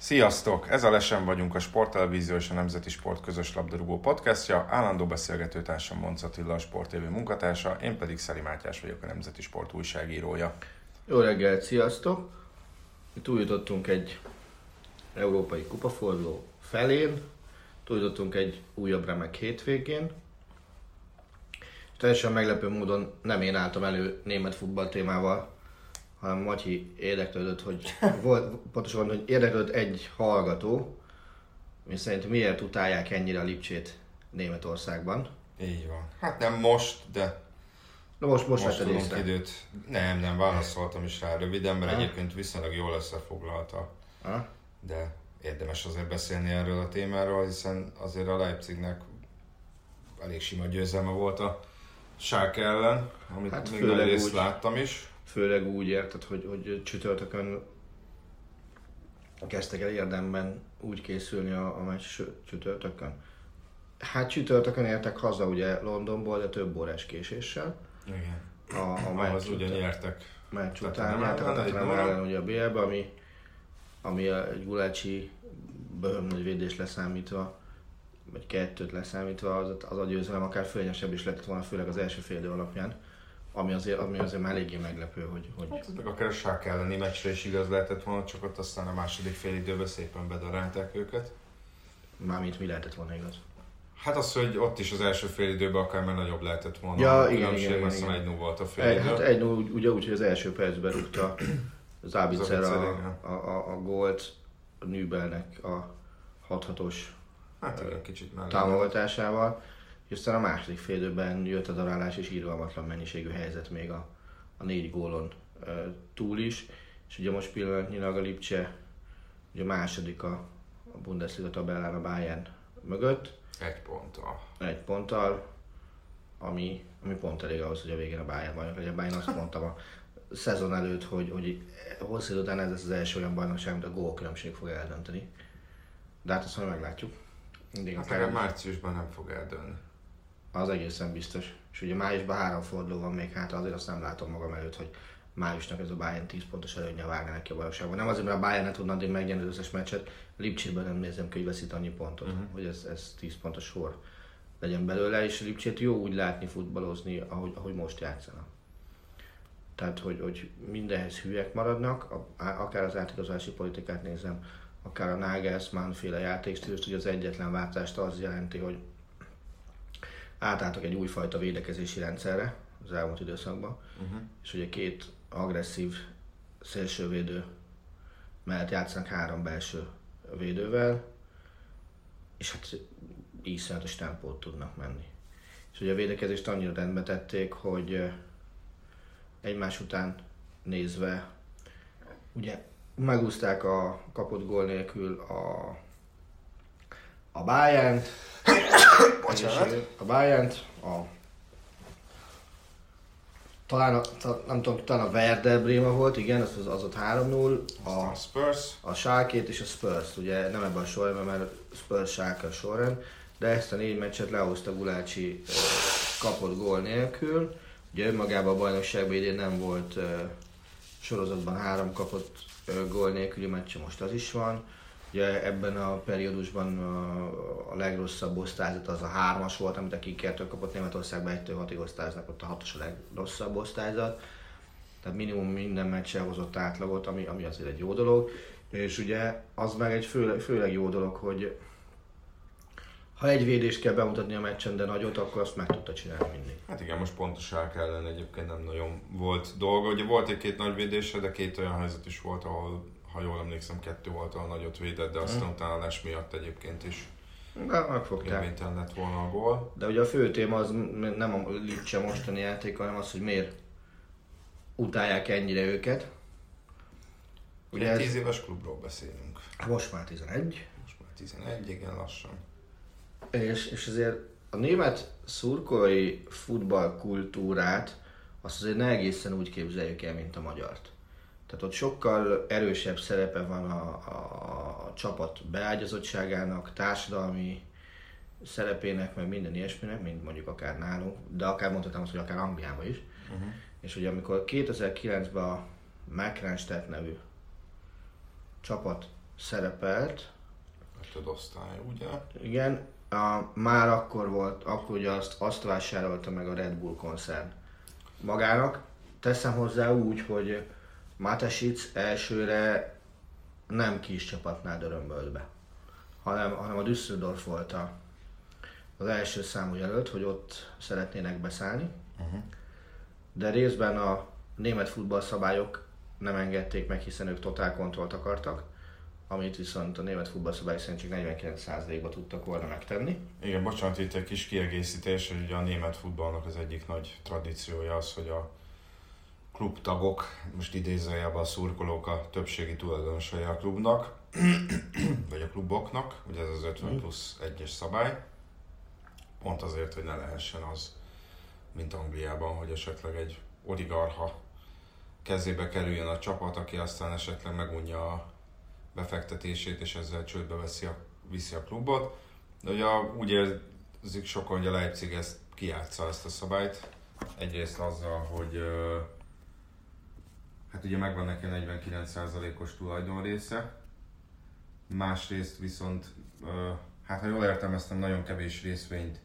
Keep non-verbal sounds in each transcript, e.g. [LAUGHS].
Sziasztok! Ez a Lesen vagyunk a Sporttelevízió és a Nemzeti Sport közös labdarúgó podcastja. Állandó beszélgetőtársam Monc Attila, a Sport TV munkatársa, én pedig Szeri Mátyás vagyok, a Nemzeti Sport újságírója. Jó reggelt, sziasztok! Mi túljutottunk egy európai kupaforduló felén, túljutottunk egy újabb remek hétvégén. És teljesen meglepő módon nem én álltam elő német futball témával, hanem Matyi érdeklődött, hogy volt, pontosan, hogy érdeklődött egy hallgató, mi szerint miért utálják ennyire a Lipcsét Németországban. Így van. Hát nem most, de Na most, most, most tudunk észre. időt. Nem, nem, válaszoltam is rá röviden, mert Ha? egyébként viszonylag jól összefoglalta. Ha? De érdemes azért beszélni erről a témáról, hiszen azért a Leipzignek elég sima győzelme volt a Schalke ellen, amit Hát még nagy részt úgy. láttam is. Főleg úgy érted, hogy, hogy csütörtökön kezdtek el érdemben úgy készülni a, a meccs csütörtökön. Hát csütörtökön értek haza ugye Londonból, de több órás késéssel. Igen. A, a Ahhoz meccs, ugye után, nyertek. meccs után nyertek a Tottenham ellen ugye a BL-be, ami, ami a- Gulácsi böhöm nagy védés leszámítva, vagy kettőt leszámítva, az, az a győzelem akár fölnyesebb is lett volna, főleg az első fél alapján. Ami azért, ami azért már eléggé meglepő, hogy, hogy, Hát ez meg akár a Schalke elleni meccsre is igaz lehetett volna, csak ott aztán a második fél időben szépen bedarálták őket. Mármint mi lehetett volna igaz. Hát az, hogy ott is az első fél időben akár már nagyobb lehetett volna. Ja, a igen, igen, igen, igen. egy 0 volt a fél Egy, idő. hát egy úgy, ugye úgy, hogy az első percben rúgta [CLEARS THROAT] Zábicer a, a, a, a gólt a Nübelnek a 6-6-os Hát igen, kicsit támogatásával, és aztán a második fél időben jött a darálás és írgalmatlan mennyiségű helyzet még a, a négy gólon ö, túl is, és ugye most pillanatnyilag a Lipcse ugye második a, a Bundesliga tabellán a Bayern mögött, Egy ponttal. egy ponttal, ami, ami pont elég ahhoz, hogy a végén a Bayern bajnok legyen. Bayern azt mondtam a szezon előtt, hogy, hogy hosszú idő után ez lesz az első olyan bajnokság, amit a gólkülönbség fog eldönteni. De hát azt majd meglátjuk. Mindig Hát akár legalább márciusban nem fog eldőlni. Az egészen biztos. És ugye májusban három forduló van még, hát azért azt nem látom magam előtt, hogy májusnak ez a Bayern 10 pontos előnye vágna neki a bajnokságban. Nem azért, mert a Bayern ne tudna addig megnyerni az összes meccset, Lipcsében nem nézem ki, hogy veszít annyi pontot, uh-huh. hogy ez, ez 10 pontos sor legyen belőle, és Lipcsét jó úgy látni futballozni, ahogy, ahogy most játszanak. Tehát, hogy, hogy mindenhez hülyek maradnak, a- akár az átigazolási politikát nézem, akár a Nagelsmann féle játékstílust, hogy az egyetlen váltást az jelenti, hogy átálltak egy újfajta védekezési rendszerre az elmúlt időszakban, uh-huh. és ugye két agresszív szélsővédő mellett játszanak három belső védővel, és hát iszonyatos tempót tudnak menni. És ugye a védekezést annyira rendbe tették, hogy egymás után nézve ugye megúzták a kapott gól nélkül a, a Bayern-t, a bayern a talán, a, nem tudom, talán a Werder Bréma volt, igen, az, az, az ott 3-0, a, A Spurs, a Schalke-t és a Spurs, ugye nem ebben a sorrendben, mert Spurs Schalke a sorrend, de ezt a négy meccset lehozta Gulácsi kapott gól nélkül. Ugye önmagában a bajnokságban idén nem volt sorozatban három kapott gól nélküli meccse, most az is van. Ugye ebben a periódusban a, legrosszabb osztályzat az a hármas volt, amit a kikertől kapott Németországban 1 6 osztályoznak, ott a hatos a legrosszabb osztályzat. Tehát minimum minden meccsen hozott átlagot, ami, ami azért egy jó dolog. És ugye az meg egy főleg, főleg jó dolog, hogy ha egy védést kell bemutatni a meccsen, de nagyot, akkor azt meg tudta csinálni mindig. Hát igen, most pontos el kellene egyébként nem nagyon volt dolga. Ugye volt egy-két nagy védése, de két olyan helyzet is volt, ahol, ha jól emlékszem, kettő volt, ahol nagyot védett, de aztán hmm. utána les miatt egyébként is De megfogták. érvénytelen lett volna a gól. De ugye a fő téma az nem a Lipcse mostani játék, hanem az, hogy miért utálják ennyire őket. Ugye Ugye egy ez, 10 éves klubról beszélünk. most már 11, Most már 11, igen, lassan. és, és azért a német szurkolói futballkultúrát azt azért ne egészen úgy képzeljük el, mint a magyart. Tehát ott sokkal erősebb szerepe van a, a, a csapat beágyazottságának, társadalmi szerepének, meg minden ilyesminek, mint mondjuk akár nálunk, de akár mondhatnám azt, hogy akár Angliában is. Uh-huh. És ugye amikor 2009-ben a Macranstadt nevű csapat szerepelt, Ötöd osztály, ugye? igen, a, már akkor volt, akkor ugye azt, azt vásárolta meg a Red Bull koncern magának. Teszem hozzá úgy, hogy Matesic elsőre nem kis csapatnál dörömbölt be, hanem, hanem a Düsseldorf volt a, az első számú jelölt, hogy ott szeretnének beszállni. Uh-huh. De részben a német futballszabályok nem engedték meg, hiszen ők totál kontrollt akartak, amit viszont a német futballszabályok szerint csak 49%-ba tudtak volna megtenni. Igen, bocsánat, itt egy kis kiegészítés, hogy ugye a német futballnak az egyik nagy tradíciója az, hogy a klubtagok, most idézőjelben a szurkolók a többségi tulajdonosai a klubnak, [CLEARS THROAT] vagy a kluboknak, ugye ez az 50 plusz 1-es szabály, pont azért, hogy ne lehessen az, mint Angliában, hogy esetleg egy oligarha kezébe kerüljön a csapat, aki aztán esetleg megunja a befektetését, és ezzel csődbe veszi a, viszi a klubot. De ugye úgy érzik sokan, hogy a Leipzig ezt kiátsza ezt a szabályt. Egyrészt azzal, hogy hát ugye megvan neki a 49%-os tulajdonrésze, másrészt viszont, hát ha jól értelmeztem, nagyon kevés részvényt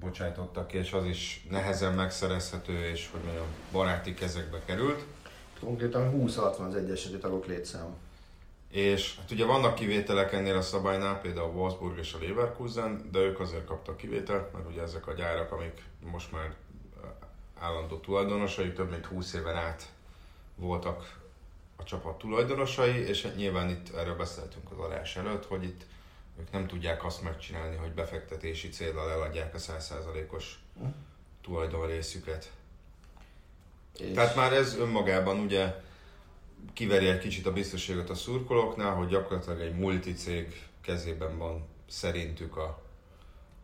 bocsájtottak ki, és az is nehezen megszerezhető, és hogy mondjam, baráti kezekbe került. Konkrétan 20-60 az egyesítő tagok létszáma. És hát ugye vannak kivételek ennél a szabálynál, például a Wolfsburg és a Leverkusen, de ők azért kaptak kivételt, mert ugye ezek a gyárak, amik most már állandó tulajdonosai, több mint 20 éven át voltak a csapat tulajdonosai, és hát nyilván itt erről beszéltünk az adás előtt, hogy itt ők nem tudják azt megcsinálni, hogy befektetési célral eladják a 100%-os tulajdonrészüket. És Tehát már ez önmagában ugye kiveri egy kicsit a biztonságot a szurkolóknál, hogy gyakorlatilag egy multicég kezében van szerintük a,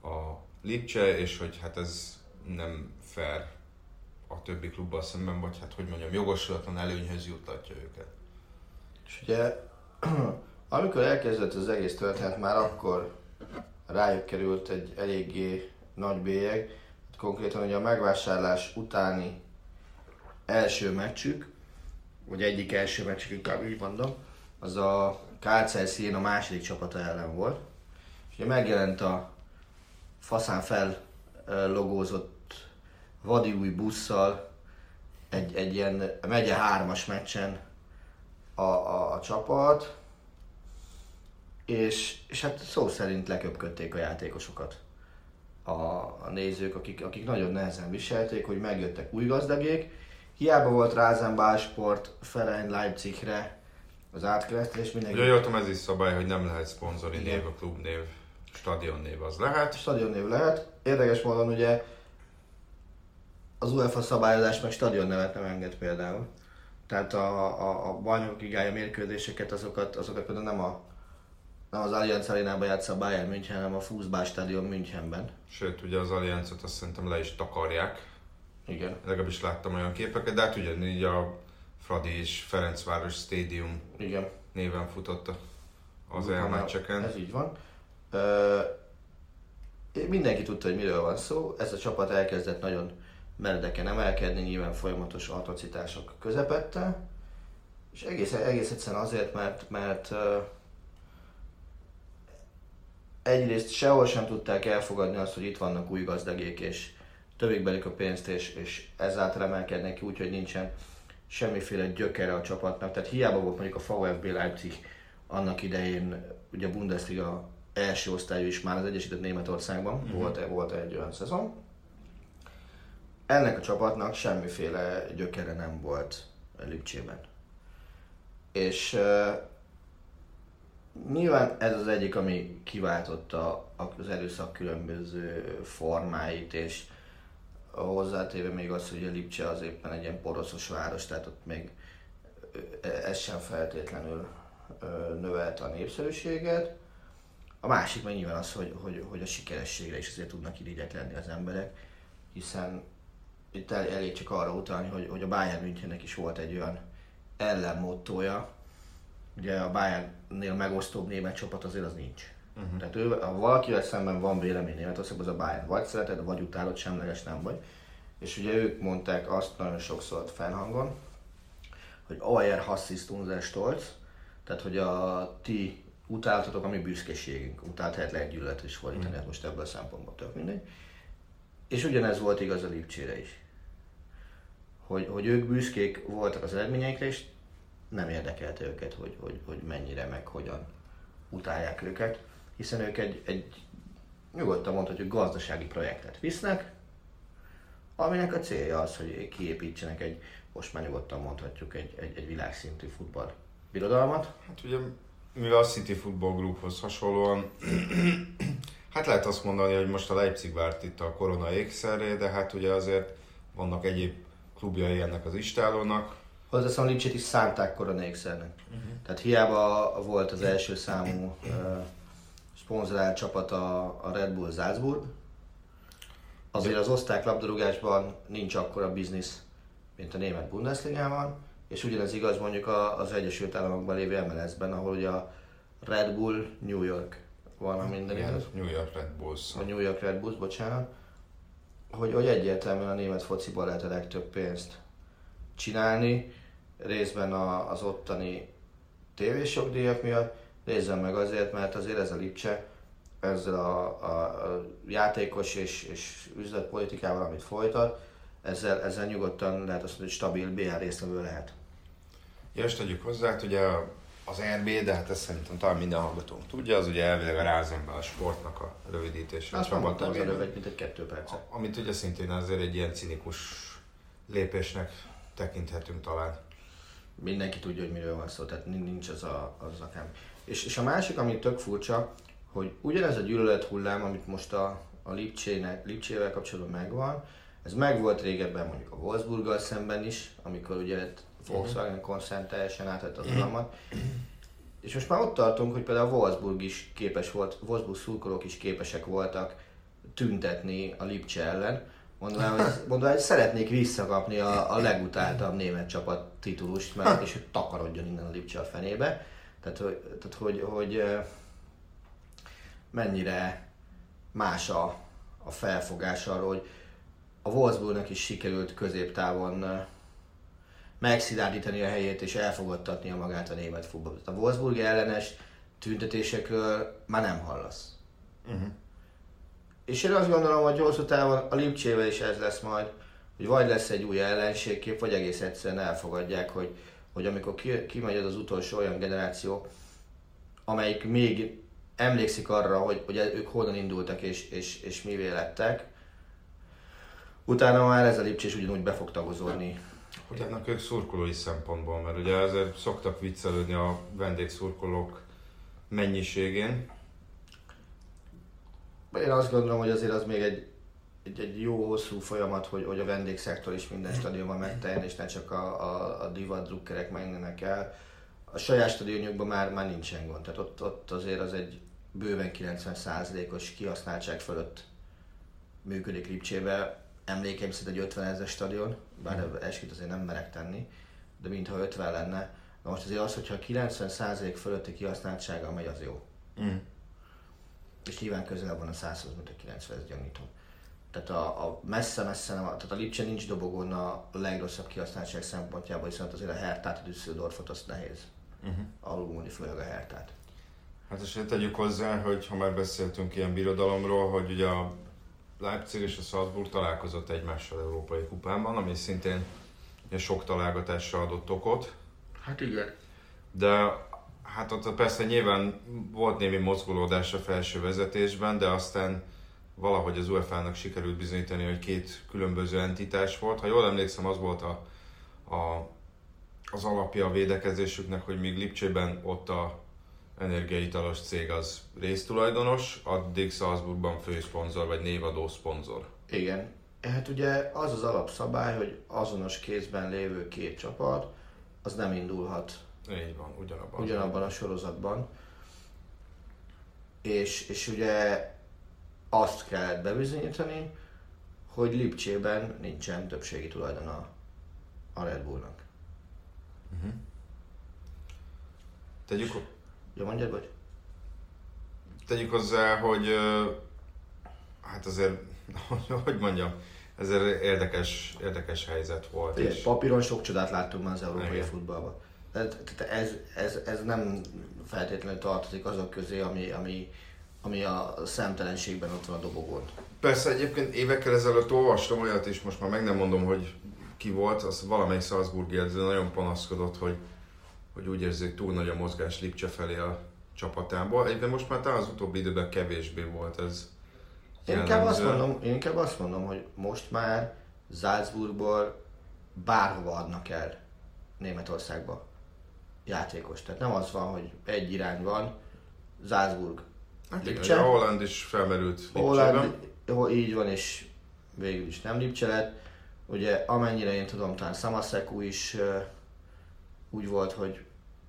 a Lipcse, és hogy hát ez nem fair a többi klubbal szemben, vagy hát hogy mondjam, jogosulatlan előnyhöz juttatja őket. És ugye, [CLEARS THROAT] amikor elkezdett az egész történet, már akkor rájuk került egy eléggé nagy bélyeg. Hát Konkrétan ugye a megvásárlás utáni első meccsük, vagy egyik első meccsük, inkább így mondom, az a KCS a második csapata ellen volt. És ugye megjelent a faszán fel logózott vadi új busszal egy, egy ilyen megye hármas meccsen a, a, a csapat, és, és hát szó szerint leköpködték a játékosokat a, a nézők, akik, akik nagyon nehezen viselték, hogy megjöttek új gazdagék. Hiába volt Rázenbál Sport Ferein Leipzigre az átkeresztés, mindenki jól tudom, ez is szabály, hogy nem lehet szponzori név, a klubnév, stadionnév az lehet. stadionnév lehet. Érdekes módon ugye az UEFA szabályozás meg stadionnevet nem enged például. Tehát a, a, a bajnokok ligája mérkőzéseket, azokat, azokat például nem, a, nem az Allianz Arénában játsza a Bayern München, hanem a Fußball Stadion Münchenben. Sőt, ugye az Allianzot azt szerintem le is takarják. Igen. Legalábbis láttam olyan képeket, de hát ugyanígy a Fradi és Ferencváros Stadium Igen. néven futott az elmeccseken. Ez így van. Ö, mindenki tudta, hogy miről van szó. Ez a csapat elkezdett nagyon meredeken emelkedni, nyilván folyamatos atrocitások közepette. És egész, egész egyszerűen azért, mert, mert egyrészt sehol sem tudták elfogadni azt, hogy itt vannak új gazdagék, és többikbelik a pénzt, és, és ezáltal emelkednek ki, úgyhogy nincsen semmiféle gyökere a csapatnak. Tehát hiába volt mondjuk a VfB Leipzig annak idején ugye a Bundesliga első osztályú is már az Egyesített Németországban, uh-huh. volt, volt egy olyan szezon. Ennek a csapatnak semmiféle gyökere nem volt Lipcsében. És uh, nyilván ez az egyik, ami kiváltotta az erőszak különböző formáit, és hozzátéve még az, hogy a Lipcse az éppen egy ilyen poroszos város, tehát ott még ez sem feltétlenül növelte a népszerűséget. A másik meg nyilván az, hogy, hogy, hogy a sikerességre is azért tudnak irigyek lenni az emberek, hiszen itt el, elég csak arra utalni, hogy, hogy a Bayern Münchennek is volt egy olyan ellenmottója, ugye a Bayernnél megosztóbb német csapat azért az nincs. Uh-huh. Tehát ő, ha valakivel szemben van vélemény Németországban, az a Bayern. Vagy szereted, vagy utálod, semleges nem vagy. És ugye ők mondták azt nagyon sokszor fennhangon, hogy Auer Hassis unser Stolz, tehát hogy a ti utáltatok, ami büszkeségünk. Utált lehet leggyűlölet is fordítani, mm. hát most ebből a szempontból tök mindegy. És ugyanez volt igaz a Lipcsére is. Hogy, hogy ők büszkék voltak az eredményeikre, és nem érdekelte őket, hogy, hogy, hogy mennyire, meg hogyan utálják őket, hiszen ők egy, egy nyugodtan mondhatjuk gazdasági projektet visznek, aminek a célja az, hogy kiépítsenek egy, most már nyugodtan mondhatjuk, egy, egy, egy világszintű futball birodalmat. Hát ugye, mivel a City Football Grouphoz hasonlóan, [CLEARS THROAT] hát lehet azt mondani, hogy most a Leipzig várt itt a korona ékszerré, de hát ugye azért vannak egyéb klubjai ennek az istálónak. Hozzáteszem, a Lipcsit is szánták korona ékszernek. Uh-huh. Tehát hiába volt az első számú uh, szponzorált csapat a, a Red Bull Salzburg, azért az osztrák labdarúgásban nincs akkora biznisz, mint a német Bundesligában, és ugyanez igaz mondjuk az Egyesült Államokban lévő MLS-ben, ahol ugye a Red Bull New York van, a minden igaz. New York Red Bulls. A New York Red Bulls, bocsánat. Hogy, hogy egyértelműen a német fociban lehet a legtöbb pénzt csinálni, részben a, az ottani tévésjogdíjak miatt, részben meg azért, mert azért ez a Lipcse ezzel a, a, a játékos és, és üzletpolitikával, amit folytat, ezzel, ezzel nyugodtan lehet azt mondani, hogy stabil BL résztvevő lehet. Ja, és tegyük hozzá, hogy ugye az RB, de hát ezt szerintem talán minden hallgatónk tudja, az ugye elvileg a rázemben a sportnak a rövidítése. Azt mondtam, hogy előbb mint egy kettő percet. Amit ugye szintén azért egy ilyen cinikus lépésnek tekinthetünk talán. Mindenki tudja, hogy miről van szó, tehát nincs az a, az akár. És, és a másik, ami tök furcsa, hogy ugyanez a gyűlölet hullám, amit most a, a Lipcsének, Lipcsével kapcsolatban megvan, ez megvolt régebben mondjuk a Wolfsburggal szemben is, amikor ugye Volkswagen koncern teljesen átvett az uralmat. És most már ott tartunk, hogy például a Wolfsburg is képes volt, Wolfsburg szurkolók is képesek voltak tüntetni a Lipcse ellen, mondván, hogy, [LAUGHS] mondván, hogy szeretnék visszakapni a, a legutáltabb német csapat titulust, mert [LAUGHS] és hogy takarodjon innen a Lipcse a fenébe. Tehát, hogy, tehát, hogy, hogy mennyire más a, a felfogás arról, hogy a Wolfsburgnak is sikerült középtávon megszilárdítani a helyét és elfogadtatni a magát a német futballt. A Wolfsburg ellenes tüntetésekről már nem hallasz. Uh-huh. És én azt gondolom, hogy hosszú távon a Lipcsével is ez lesz majd, hogy vagy lesz egy új ellenségkép, vagy egész egyszerűen elfogadják, hogy, hogy amikor ki, kimegy az, az utolsó olyan generáció, amelyik még emlékszik arra, hogy, hogy ők honnan indultak és, és, és mivé lettek, utána már ez a Lipcsés ugyanúgy be fog tagozódni. Hogy ennek ők szurkolói szempontból, mert ugye ezért szoktak viccelődni a vendégszurkolók mennyiségén. Én azt gondolom, hogy azért az még egy, egy, egy jó hosszú folyamat, hogy, hogy a vendégszektor is minden stadionban megteljen, és ne csak a, a, a divat drukkerek menjenek el. A saját stadionjukban már, már nincsen gond, tehát ott, ott azért az egy bőven 90%-os kihasználtság fölött működik Lipcsével emlékeim szerint egy 50 ezer stadion, bár mm. esküt azért nem merek tenni, de mintha 50 lenne. Na most azért az, hogyha 90% fölötti kihasználtsága megy, az jó. Mm. És nyilván közel van a 100 mint a 90, ez gyanítom. Tehát a, a messze-messze nem, tehát a Lipcse nincs dobogón a legrosszabb kihasználtság szempontjából, viszont azért a Hertát, a Düsseldorfot azt nehéz uh-huh. alulmúlni, főleg a Hertát. Hát és tegyük hozzá, hogy ha már beszéltünk ilyen birodalomról, hogy ugye a Leipzig és a Salzburg találkozott egymással Európai Kupában, ami szintén sok találgatásra adott okot. Hát igen. De Hát ott persze nyilván volt némi mozgolódás a felső vezetésben, de aztán valahogy az UEFA-nak sikerült bizonyítani, hogy két különböző entitás volt. Ha jól emlékszem, az volt a, a, az alapja a védekezésüknek, hogy míg Lipcsében ott a energiaitalos cég az résztulajdonos, addig Salzburgban főszponzor vagy névadó szponzor. Igen. Hát ugye az az alapszabály, hogy azonos kézben lévő két csapat, az nem indulhat Így van, ugyanabban. ugyanabban a sorozatban. És, és ugye azt kellett bebizonyítani, hogy Lipcsében nincsen többségi tulajdona a Red Bullnak. Tegyük, Jó, mondjad, vagy? tegyük hozzá, hogy hát azért, [LAUGHS] hogy, mondjam, ez egy érdekes, érdekes helyzet volt. Figyelj, És, papíron sok csodát láttunk már az európai Igen. futballban. Tehát tehát ez, ez, ez nem feltétlenül tartozik azok közé, ami, ami, ami a szemtelenségben ott van a dobogón. persze egyébként évekkel ezelőtt olvastam olyat is, most már meg nem mondom, hogy ki volt, az valamelyik Salzburgi edző nagyon panaszkodott, hogy, hogy úgy érzik túl nagy a mozgás Lipcse felé a csapatából. Egyébként most már talán az utóbbi időben kevésbé volt ez. Én inkább, azt mondom, én inkább azt mondom, hogy most már Salzburgból bárhova adnak el Németországba játékos. Tehát nem az van, hogy egy irány van, Salzburg, Hát igen, Lipcse. ugye a Holland is felmerült. Holland, jó, így van, és végül is nem Lipcse lett. Ugye amennyire én tudom, talán Samaseku is úgy volt, hogy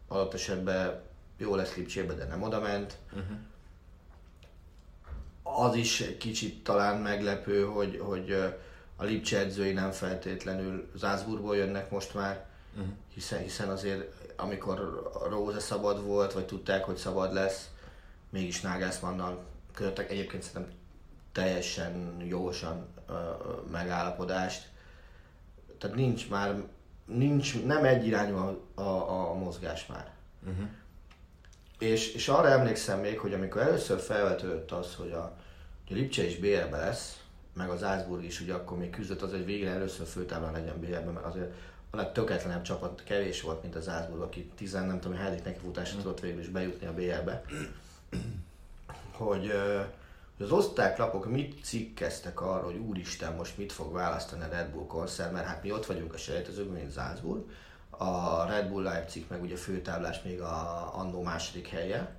adott esetben jó lesz Lipcsébe, de nem oda ment. Uh-huh. Az is kicsit talán meglepő, hogy, hogy a Lipcse edzői nem feltétlenül Salzburgból jönnek most már, Uh-huh. hiszen, hiszen azért amikor Rose szabad volt, vagy tudták, hogy szabad lesz, mégis Nagelsmannnal kötöttek egyébként szerintem teljesen ö, megállapodást. Tehát nincs már, nincs, nem egyirányú a, a, a mozgás már. Uh-huh. És, és arra emlékszem még, hogy amikor először felvetődött az, hogy a, hogy a Lipcse is BL-be lesz, meg az Salzburg is ugye akkor még küzdött az, hogy végre először főtáblán legyen BL-be, mert azért a legtökéletlenebb csapat kevés volt, mint az Salzburg, aki 10 nem tudom, hetedik nekifutásra tudott végül is bejutni a BL-be. Hogy, az osztrák mit cikkeztek arról, hogy úristen, most mit fog választani a Red Bull koncern, mert hát mi ott vagyunk a sejtezőkben, mint Salzburg, a Red Bull Leipzig meg ugye főtáblás még a annó második helye,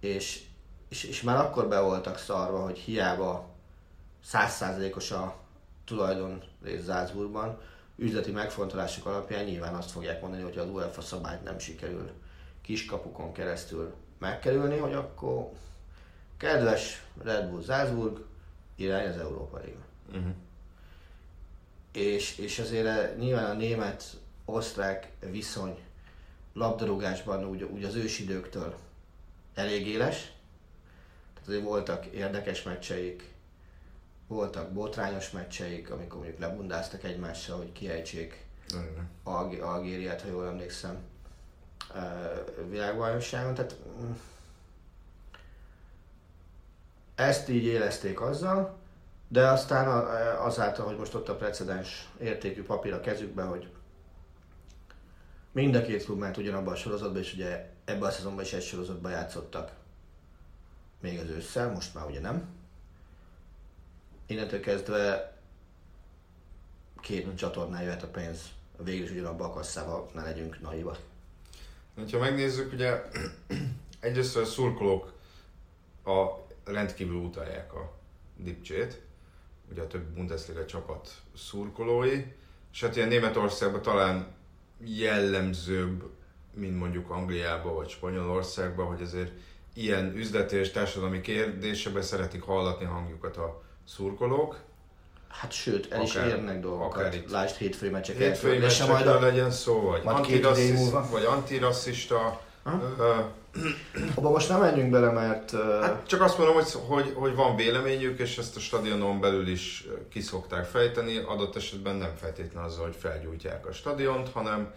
és, és, és már akkor be voltak szarva, hogy hiába százszázalékos a tulajdon rész Salzburgban, üzleti megfontolások alapján nyilván azt fogják mondani, hogy az UEFA szabályt nem sikerül kiskapukon keresztül megkerülni, hogy akkor kedves Red Bull Salzburg, irány az Európa Liga. Uh-huh. És, és azért eh, nyilván a német-osztrák viszony labdarúgásban úgy, úgy az ősidőktől elég éles. Tehát azért voltak érdekes meccseik, voltak botrányos meccseik, amikor mondjuk lebundáztak egymással, hogy kiejtsék. Alg- Algériát, ha jól emlékszem, ö, világbajnokságon. Tehát mm, ezt így élezték azzal, de aztán azáltal, hogy most ott a precedens értékű papír a kezükben, hogy mind a két klub ment ugyanabban a sorozatban, és ugye ebben a szezonban is egy sorozatban játszottak még az ősszel, most már ugye nem. Innentől kezdve két csatornán jöhet a pénz, végül is ugyanabba a kasszába, ne legyünk naivak. Ha megnézzük, ugye [CLEARS THROAT] egyrészt a szurkolók a rendkívül utalják a Lipcsét, ugye a több Bundesliga csapat szurkolói, és hát ilyen Németországban talán jellemzőbb, mint mondjuk Angliában vagy Spanyolországban, hogy azért ilyen üzleti és társadalmi kérdésebe szeretik hallatni hangjukat a szurkolók. Hát sőt, el is Akár- érnek dolgokat. Lásd hétfői meccsek. Hétfői sem majd a, legyen szó, vagy, majd két idő antirasszis, múlva. vagy antirasszista. Abba most nem menjünk bele, mert Hát csak azt mondom, hogy, hogy, hogy van véleményük, és ezt a stadionon belül is ki szokták fejteni, adott esetben nem feltétlen azzal, hogy felgyújtják a stadiont, hanem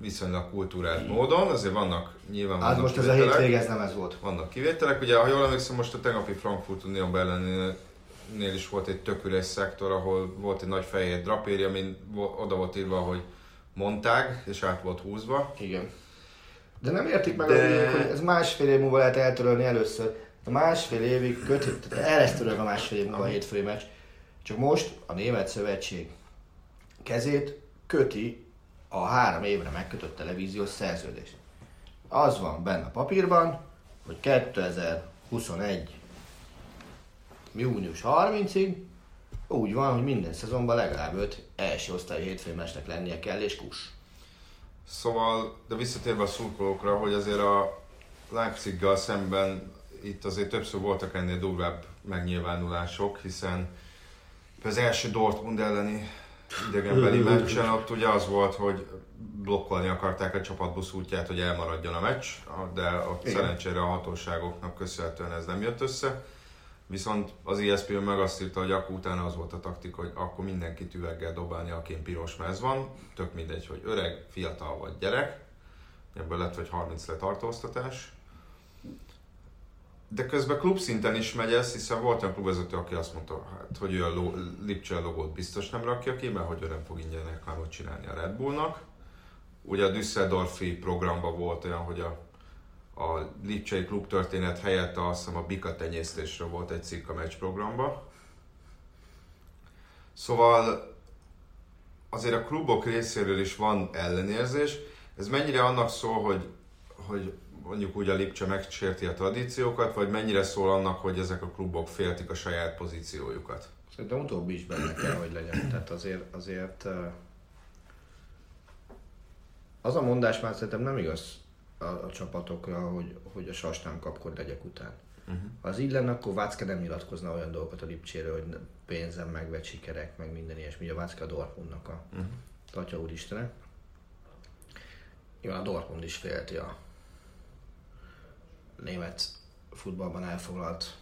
viszonylag kultúrált módon, azért vannak nyilván hát vannak most ez a hétvége ez nem ez volt. Vannak kivételek, ugye ha jól emlékszem, most a tegnapi Frankfurt Union ellenénél is volt egy tök üres szektor, ahol volt egy nagy fehér drapéria, amin oda volt írva, hogy mondták, és át volt húzva. Igen. De nem értik meg, De- De... hogy ez másfél év múlva lehet eltörölni először. A másfél évig köti, tehát el lesz törölve a másfél év múlva a hétfői meccs. Csak most a Német Szövetség kezét köti a három évre megkötött televíziós szerződést. Az van benne a papírban, hogy 2021 június 30-ig úgy van, hogy minden szezonban legalább 5 első osztályi hétfői meccsnek lennie kell, és kus. Szóval, de visszatérve a szurkolókra, hogy azért a Leipziggal szemben itt azért többször voltak ennél durvább megnyilvánulások, hiszen az első Dortmund elleni idegenbeli meccsen ott ugye az volt, hogy blokkolni akarták a csapatbusz útját, hogy elmaradjon a meccs, de ott Igen. szerencsére a hatóságoknak köszönhetően ez nem jött össze. Viszont az ESPN meg azt írta, hogy akkor utána az volt a taktika, hogy akkor mindenkit üveggel dobálni, akin piros mez van. Tök mindegy, hogy öreg, fiatal vagy gyerek. Ebből lett, hogy 30 letartóztatás. De közben klubszinten is megy ez, hiszen volt olyan klubvezető, aki azt mondta, hát, hogy ő a lo- Lipcse logót biztos nem rakja ki, mert hogy ő nem fog ingyen reklámot csinálni a Red Bullnak. Ugye a Düsseldorfi programban volt olyan, hogy a, a Lipcsei klub történet helyett azt hiszem a bika tenyésztésről volt egy cikk a meccs programban. Szóval azért a klubok részéről is van ellenérzés. Ez mennyire annak szól, hogy, hogy mondjuk úgy a Lipcse megsérti a tradíciókat, vagy mennyire szól annak, hogy ezek a klubok féltik a saját pozíciójukat? Szerintem utóbbi is benne kell, hogy legyen. Tehát azért, azért az a mondás már szerintem nem igaz a, a csapatokra, hogy, hogy a sas nem kapkod legyek után. Uh-huh. Ha az így lenne, akkor Vácke nem nyilatkozna olyan dolgokat a Lipcséről, hogy pénzem megvett sikerek, meg minden ilyesmi. Ugye Vácke a Dortmundnak a uh-huh. Atya úristene. Nyilván a Dortmund is félti a német futballban elfoglalt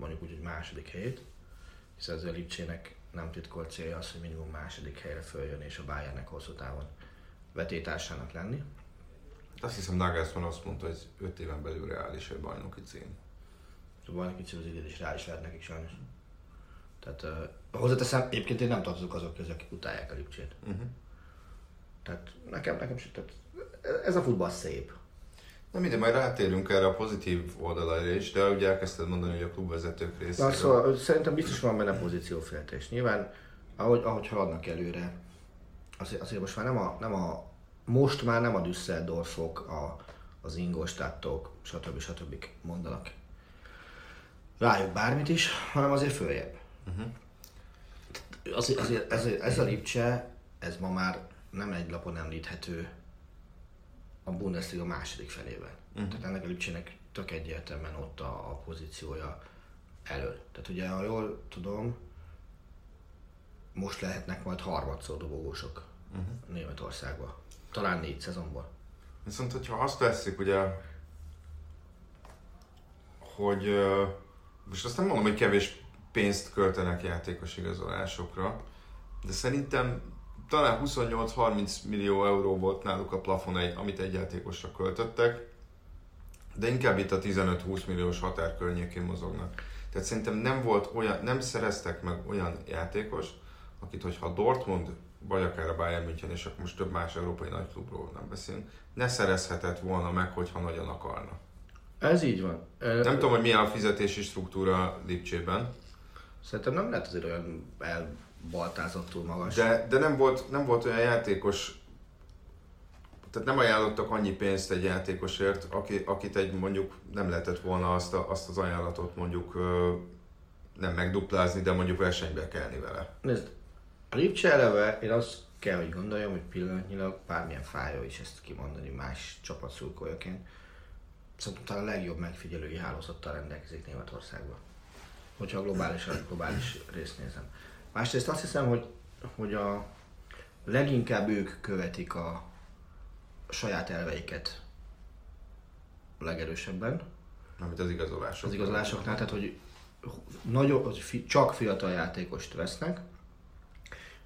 mondjuk úgy, hogy második helyét, hiszen az a Lipcsének nem titkolt célja az, hogy minimum második helyre följön és a Bayernnek hosszú távon vetétársának lenni. Azt hiszem Nagelsmann azt mondta, hogy 5 éven belül reális egy bajnoki cím. Szóval van kicsit az idén is rá is lehet nekik sajnos. Tehát uh, hozzáteszem, egyébként én nem tartozok azok közé, akik utálják a Lipcsét. Uh-huh. Tehát nekem, nekem se, tehát ez a futball szép. Nem ide, majd rátérünk erre a pozitív oldalaira is, de ugye elkezdted mondani, hogy a klubvezetők Na, részéről. szóval szerintem biztos van benne pozícióféltés. Nyilván, ahogy, ahogy haladnak előre, azért, azért most már nem a, nem a most már nem a Düsseldorfok, a, az Ingolstadtok, stb. stb. mondanak rájuk bármit is, hanem azért följebb. Uh-huh. Azért, azért, ezért, ez a Lipcse, ez ma már nem egy lapon említhető a Bundesliga második felében. Uh-huh. Tehát ennek a Lipcsének tök egyértelműen ott a, a pozíciója elől. Tehát ugye, ha jól tudom, most lehetnek majd harmadszor dobogósok uh-huh. Németországban. Talán négy szezonban. Viszont, hogyha azt veszik, ugye, hogy most azt nem mondom, hogy kevés pénzt költenek játékos igazolásokra, de szerintem talán 28-30 millió euró volt náluk a plafon, amit egy játékosra költöttek, de inkább itt a 15-20 milliós határ környékén mozognak. Tehát szerintem nem volt olyan, nem szereztek meg olyan játékos, akit, hogyha Dortmund, vagy akár a Bayern München, és akkor most több más európai nagyklubról nem beszélünk, ne szerezhetett volna meg, hogyha nagyon akarna. Ez így van. Nem tudom, hogy milyen a fizetési struktúra Lipcsében, Szerintem nem lehet azért olyan elbaltázottul magas. de, de nem, volt, nem volt olyan játékos, tehát nem ajánlottak annyi pénzt egy játékosért, aki, akit egy mondjuk nem lehetett volna azt, a, azt az ajánlatot mondjuk nem megduplázni, de mondjuk versenybe kelni vele. Nézd, a Lipcse eleve, én azt kell, hogy gondoljam, hogy pillanatnyilag bármilyen fájó is ezt kimondani más csapat szurkolójaként. Szerintem talán a legjobb megfigyelői hálózattal rendelkezik Németországban. Hogyha a globális, részt nézem. Másrészt azt hiszem, hogy, hogy a leginkább ők követik a, a saját elveiket a legerősebben Amit az igazolások. az igazolásoknál, tehát hogy nagyon, hogy fi, csak fiatal játékost vesznek,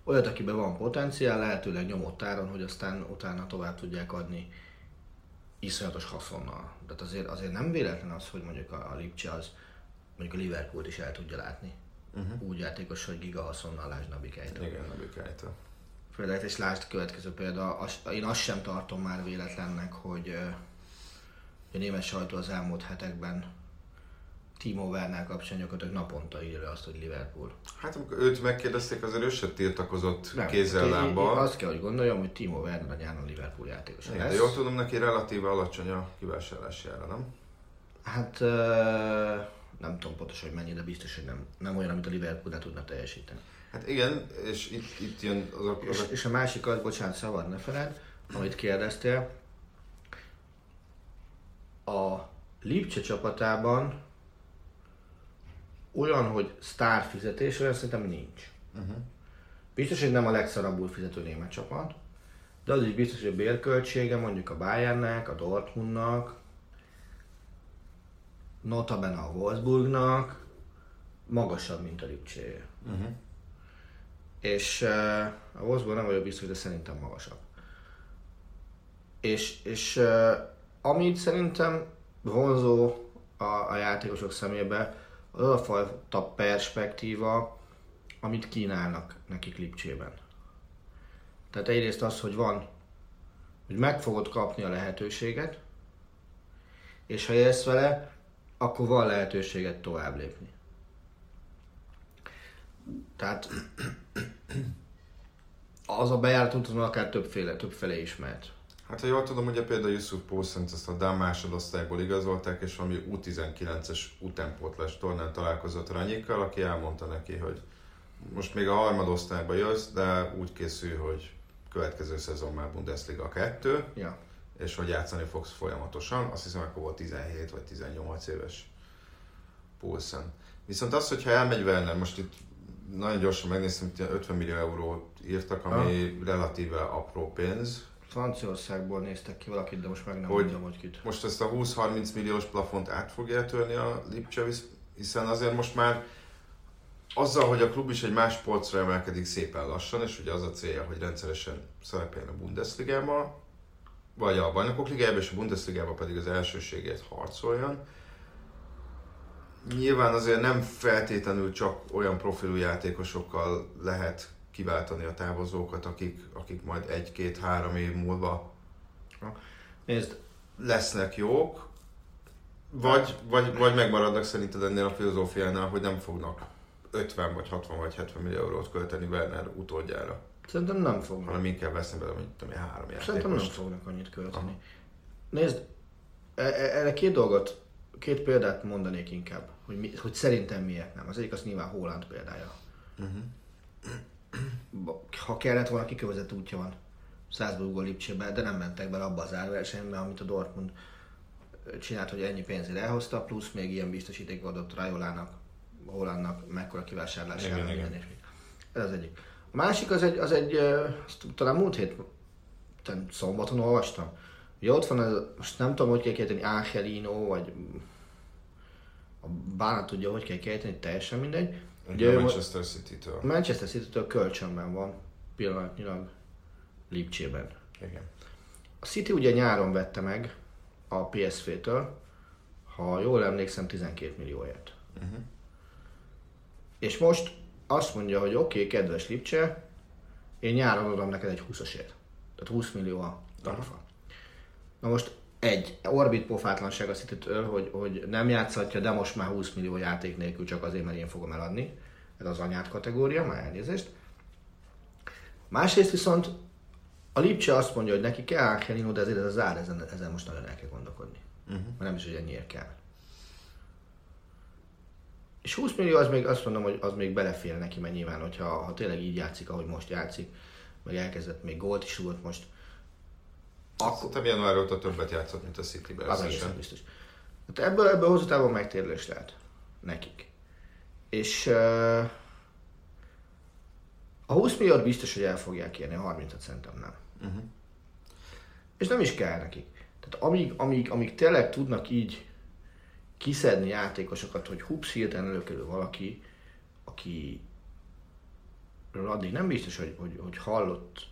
olyat, akiben van potenciál, lehetőleg nyomott áron, hogy aztán utána tovább tudják adni iszonyatos haszonnal. Tehát azért, azért nem véletlen az, hogy mondjuk a, a Lipcse az mondjuk a Liverpool is el tudja látni. Uh-huh. Úgy játékos, hogy giga haszonnal lásd Nabi Keita. Igen, Bikájta. Például, és lásd a következő példa, az, én azt sem tartom már véletlennek, hogy, ö, a német sajtó az elmúlt hetekben Timo Werner kapcsán gyakorlatilag naponta írja azt, hogy Liverpool. Hát amikor őt megkérdezték, azért ő se tiltakozott Nem, kézzel én- én lábbal. Azt kell, hogy gondoljam, hogy Timo Werner a nyáron Liverpool játékos lesz. de jól tudom, neki relatíve alacsony a kivásárlási ára, nem? Hát nem tudom pontosan, hogy mennyi, de biztos, hogy nem, nem olyan, amit a Liverpool ne tudna teljesíteni. Hát igen, és itt, itt jön az a, És, a és a másik az, bocsánat, szabad ne feled, amit kérdeztél, a Lipcse csapatában olyan, hogy sztár fizetés, olyan szerintem nincs. Uh-huh. Biztos, hogy nem a legszarabbul fizető német csapat, de az is biztos, hogy a bérköltsége mondjuk a Bayernnek, a Dortmundnak, notabene a Wolfsburgnak magasabb, mint a Lipcséje. uh-huh. És uh, a Wolfsburg nem vagyok biztos, de szerintem magasabb. És, és uh, amit szerintem vonzó a, a játékosok szemébe, az a fajta perspektíva, amit kínálnak nekik Lipcsében. Tehát egyrészt az, hogy van, hogy meg fogod kapni a lehetőséget, és ha élsz vele, akkor van lehetőséget tovább lépni. Tehát az a bejárat úton akár többféle, többfele is mehet. Hát ha jól tudom, ugye például Yusuf Poulsen ezt a Dán másodosztályból igazolták, és valami U19-es utánpótlás tornán találkozott Ranyikkal, aki elmondta neki, hogy most még a harmadosztályba jössz, de úgy készül, hogy következő szezon már Bundesliga 2, Ja. és hogy játszani fogsz folyamatosan. Azt hiszem, akkor volt 17 vagy 18 éves Poulsen. Viszont az, hogyha elmegy Werner, most itt nagyon gyorsan megnéztem, hogy 50 millió eurót írtak, ami relatíve apró pénz. Franciaországból néztek ki valakit, de most meg nem Hogy- mondom, hogy kit. Most ezt a 20-30 milliós plafont át fogja törni a Lipcse, hisz- hiszen azért most már azzal, hogy a klub is egy más polcra emelkedik szépen lassan, és ugye az a célja, hogy rendszeresen szerepeljen a Bundesligában, vagy a Bajnokok Ligájában, és a Bundesligában pedig az elsőségért harcoljon. Nyilván azért nem feltétlenül csak olyan profilú játékosokkal lehet kiváltani a távozókat, akik, akik majd egy-két-három év múlva Nézd, lesznek jók, vagy, vagy, vagy megmaradnak szerinted ennél a filozófiánál, hogy nem fognak 50 vagy 60 vagy 70 millió eurót költeni Werner utódjára, szerintem nem fognak. hanem inkább vesznek bele mondjuk tudom, három Szerintem nem játékost. fognak annyit költeni. Nézd, e- e- erre két dolgot, két példát mondanék inkább, hogy, mi, hogy szerintem miért nem. Az egyik az nyilván Holland példája. Uh-huh. Ha kellett volna, kikövezett útja van Salzburgból Lipcsébe, de nem mentek bele abba az árversenybe, amit a Dortmund csinált, hogy ennyi pénzért elhozta, plusz még ilyen biztosíték adott Rajolának, Hollandnak, mekkora kivásárlás Igen, igen. és. Ez az egyik. A másik az egy, az egy talán múlt hét talán szombaton olvastam. Ugye ott van, ez, most nem tudom, hogy kell kiejteni, Angelino, vagy a bánat tudja, hogy kell kiejteni, teljesen mindegy. Ugye a Manchester City-től. Manchester City-től kölcsönben van, pillanatnyilag Lipcsében. Igen. A City ugye nyáron vette meg a PSV-től, ha jól emlékszem, 12 millióért. Uh-huh. És most azt mondja, hogy oké, okay, kedves Lipcse, én nyáron adom neked egy 20-asért. Tehát 20 millió a tarifa. Na most egy, Orbit pofátlanság a city hogy, hogy nem játszhatja, de most már 20 millió játék nélkül csak azért, mert én fogom eladni. Ez az anyát kategória, már elnézést. Másrészt viszont a Lipcse azt mondja, hogy neki kell Angelino, de ezért ez az ár, ezen, ezen most nagyon el kell gondolkodni. Uh-huh. Mert nem is, hogy ennyiért kell. És 20 millió az még azt mondom, hogy az még belefér neki, mert nyilván, hogyha ha tényleg így játszik, ahogy most játszik, meg elkezdett még gólt is rúgott most, Akkor... Szerintem január óta többet játszott, mint a City-ben az biztos. Hát ebből, ebből hosszú távon megtérülés lehet nekik. És uh, a 20 milliót biztos, hogy el fogják kérni, a 30-at szerintem nem. Uh-huh. És nem is kell nekik. Tehát amíg, amíg, amíg tényleg tudnak így kiszedni játékosokat, hogy hups, hirtelen előkerül valaki, aki addig nem biztos, hogy, hogy, hogy hallott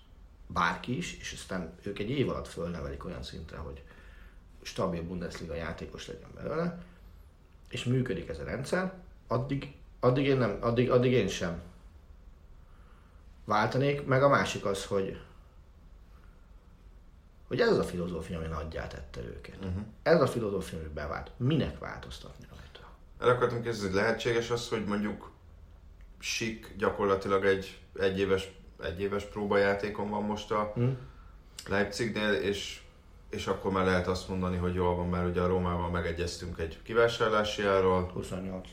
bárki is, és aztán ők egy év alatt fölnevelik olyan szintre, hogy stabil Bundesliga játékos legyen belőle, és működik ez a rendszer, addig, addig, én, nem, addig, addig én sem váltanék, meg a másik az, hogy hogy ez az a filozófia, ami nagyjá tette őket. Uh-huh. Ez a filozófia, ami bevált. Minek változtatni rajta? El akartam kérdezni, hogy lehetséges az, hogy mondjuk Sik gyakorlatilag egy egyéves, egyéves próbajátékon van most a hmm. Leipzignél, és, és akkor már lehet azt mondani, hogy jól van, mert ugye a Rómával megegyeztünk egy kivásárlási árról. 28.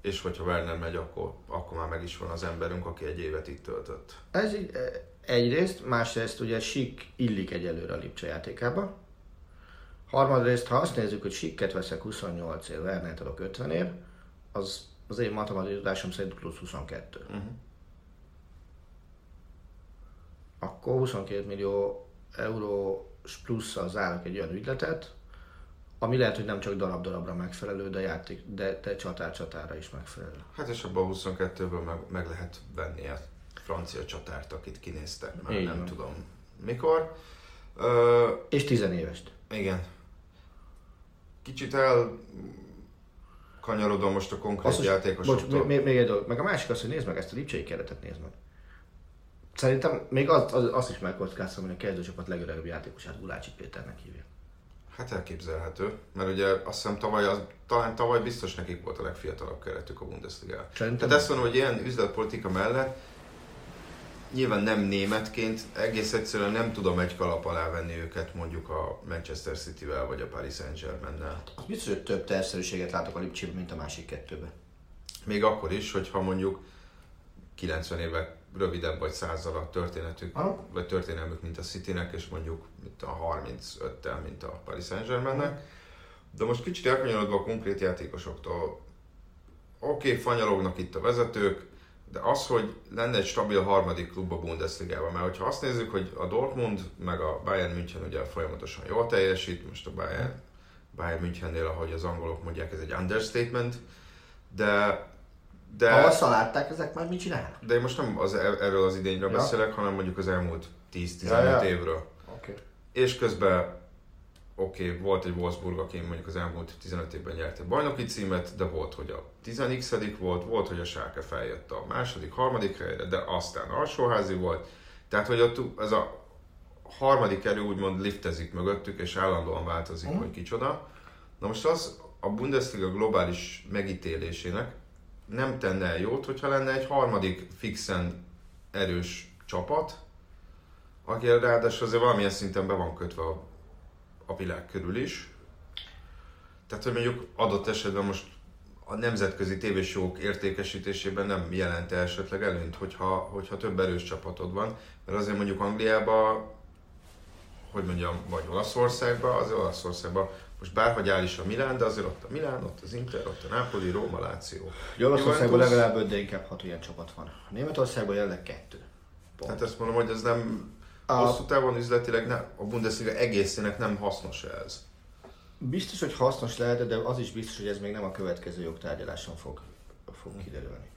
És hogyha Werner megy, akkor, akkor már meg is van az emberünk, aki egy évet itt töltött. Ez így, e, egyrészt, másrészt ugye Sik illik egyelőre a Lipcse játékába. Harmadrészt, ha azt nézzük, hogy Sikket veszek 28 év, Wernert adok 50 év, az az én matematikai tudásom szerint plusz 22. Uh-huh. Akkor 22 millió euró plusszal zárok egy olyan ügyletet, ami lehet, hogy nem csak darab-darabra megfelelő, de, játék, de, de csatár-csatára is megfelelő. Hát és abban a 22-ből meg, meg lehet venni a francia csatárt, akit kinéztek, már nem van. tudom mikor. Ö, és tizenévest. Igen. Kicsit el kanyarodom most a konkrét Azt, játékosoktól. Bocs, még, még egy dolog. Meg a másik az, hogy nézd meg ezt a lipcsei keretet, nézd meg. Szerintem még az, az, azt is megkockáztam, hogy a kezdőcsapat legöregebb játékosát Gulácsi Péternek hívja. Hát elképzelhető, mert ugye azt hiszem tavaly, az, talán tavaly biztos nekik volt a legfiatalabb keretük a Bundesliga. Tehát ezt mondom, hogy ilyen üzletpolitika mellett nyilván nem németként, egész egyszerűen nem tudom egy kalap alá venni őket mondjuk a Manchester City-vel vagy a Paris Saint-Germain-nel. Az biztos, hogy több terszerűséget látok a Lipcsében, mint a másik kettőben. Még akkor is, hogyha mondjuk 90 évek rövidebb vagy százzal a történetük, ha? vagy történelmük, mint a Citynek, és mondjuk mint a 35-tel, mint a Paris Saint-Germainnek. De most kicsit elkanyarodva a konkrét játékosoktól, oké, okay, fanyalognak itt a vezetők, de az, hogy lenne egy stabil harmadik klub a Bundesligában, mert hogyha azt nézzük, hogy a Dortmund meg a Bayern München ugye folyamatosan jól teljesít, most a Bayern, Bayern Münchennél, ahogy az angolok mondják, ez egy understatement, de de, azt látták, ezek már mit csinálnak? De én most nem az, erről az idényről ja. beszélek, hanem mondjuk az elmúlt 10-15 ja, ja. évről. Okay. És közben oké, okay, volt egy Wolfsburg, aki mondjuk az elmúlt 15 évben nyerte bajnoki címet, de volt, hogy a 10 volt, volt, hogy a Schalke feljött a második, harmadik helyre, de aztán alsóházi volt. Tehát, hogy ott ez a harmadik erő úgymond liftezik mögöttük, és állandóan változik, mm. hogy kicsoda. Na most az a Bundesliga globális megítélésének nem tenne el jót, hogyha lenne egy harmadik fixen erős csapat, aki ráadásul azért valamilyen szinten be van kötve a a világ körül is. Tehát, hogy mondjuk adott esetben most a nemzetközi tévésjók értékesítésében nem jelent esetleg előnyt, hogyha, hogyha több erős csapatod van, mert azért mondjuk Angliában, hogy mondjam, vagy Olaszországban, az Olaszországban most bárhogy áll is a Milán, de azért ott a Milán, ott az Inter, ott a Napoli, Róma, Láció. Olaszországban legalább 5, de inkább 6 ilyen csapat van. Németországban jelenleg kettő. Pont. Hát ezt mondom, hogy ez nem a... Hosszú távon üzletileg ne, a Bundesliga egészének nem hasznos ez. Biztos, hogy hasznos lehet, de az is biztos, hogy ez még nem a következő jogtárgyaláson fog, fog kiderülni.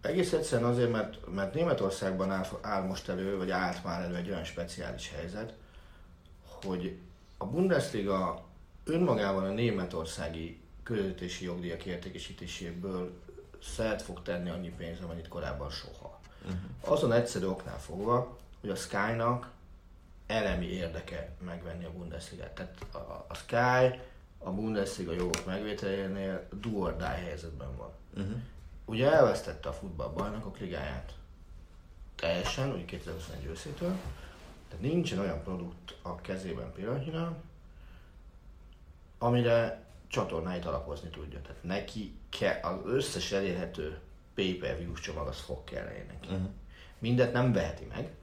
Egész egyszerűen azért, mert, mert Németországban áll, áll most elő, vagy állt már elő egy olyan speciális helyzet, hogy a Bundesliga önmagában a németországi közvetítési jogdíjak értékesítéséből szert fog tenni annyi pénzt, amennyit korábban soha. Uh-huh. Azon egyszerű oknál fogva, hogy a Sky-nak elemi érdeke megvenni a Bundesliga-t. Tehát a, a Sky a Bundesliga jogok megvételénél do helyzetben van. Uh-huh. Ugye elvesztette a futball bajnokok ligáját teljesen, úgy 2021 őszétől, tehát nincsen olyan produkt a kezében pillanatnyilag, amire csatornáit alapozni tudja. Tehát neki kell, az összes elérhető pay-per-view csomag az fog kellene neki. Uh-huh. Mindet nem veheti meg,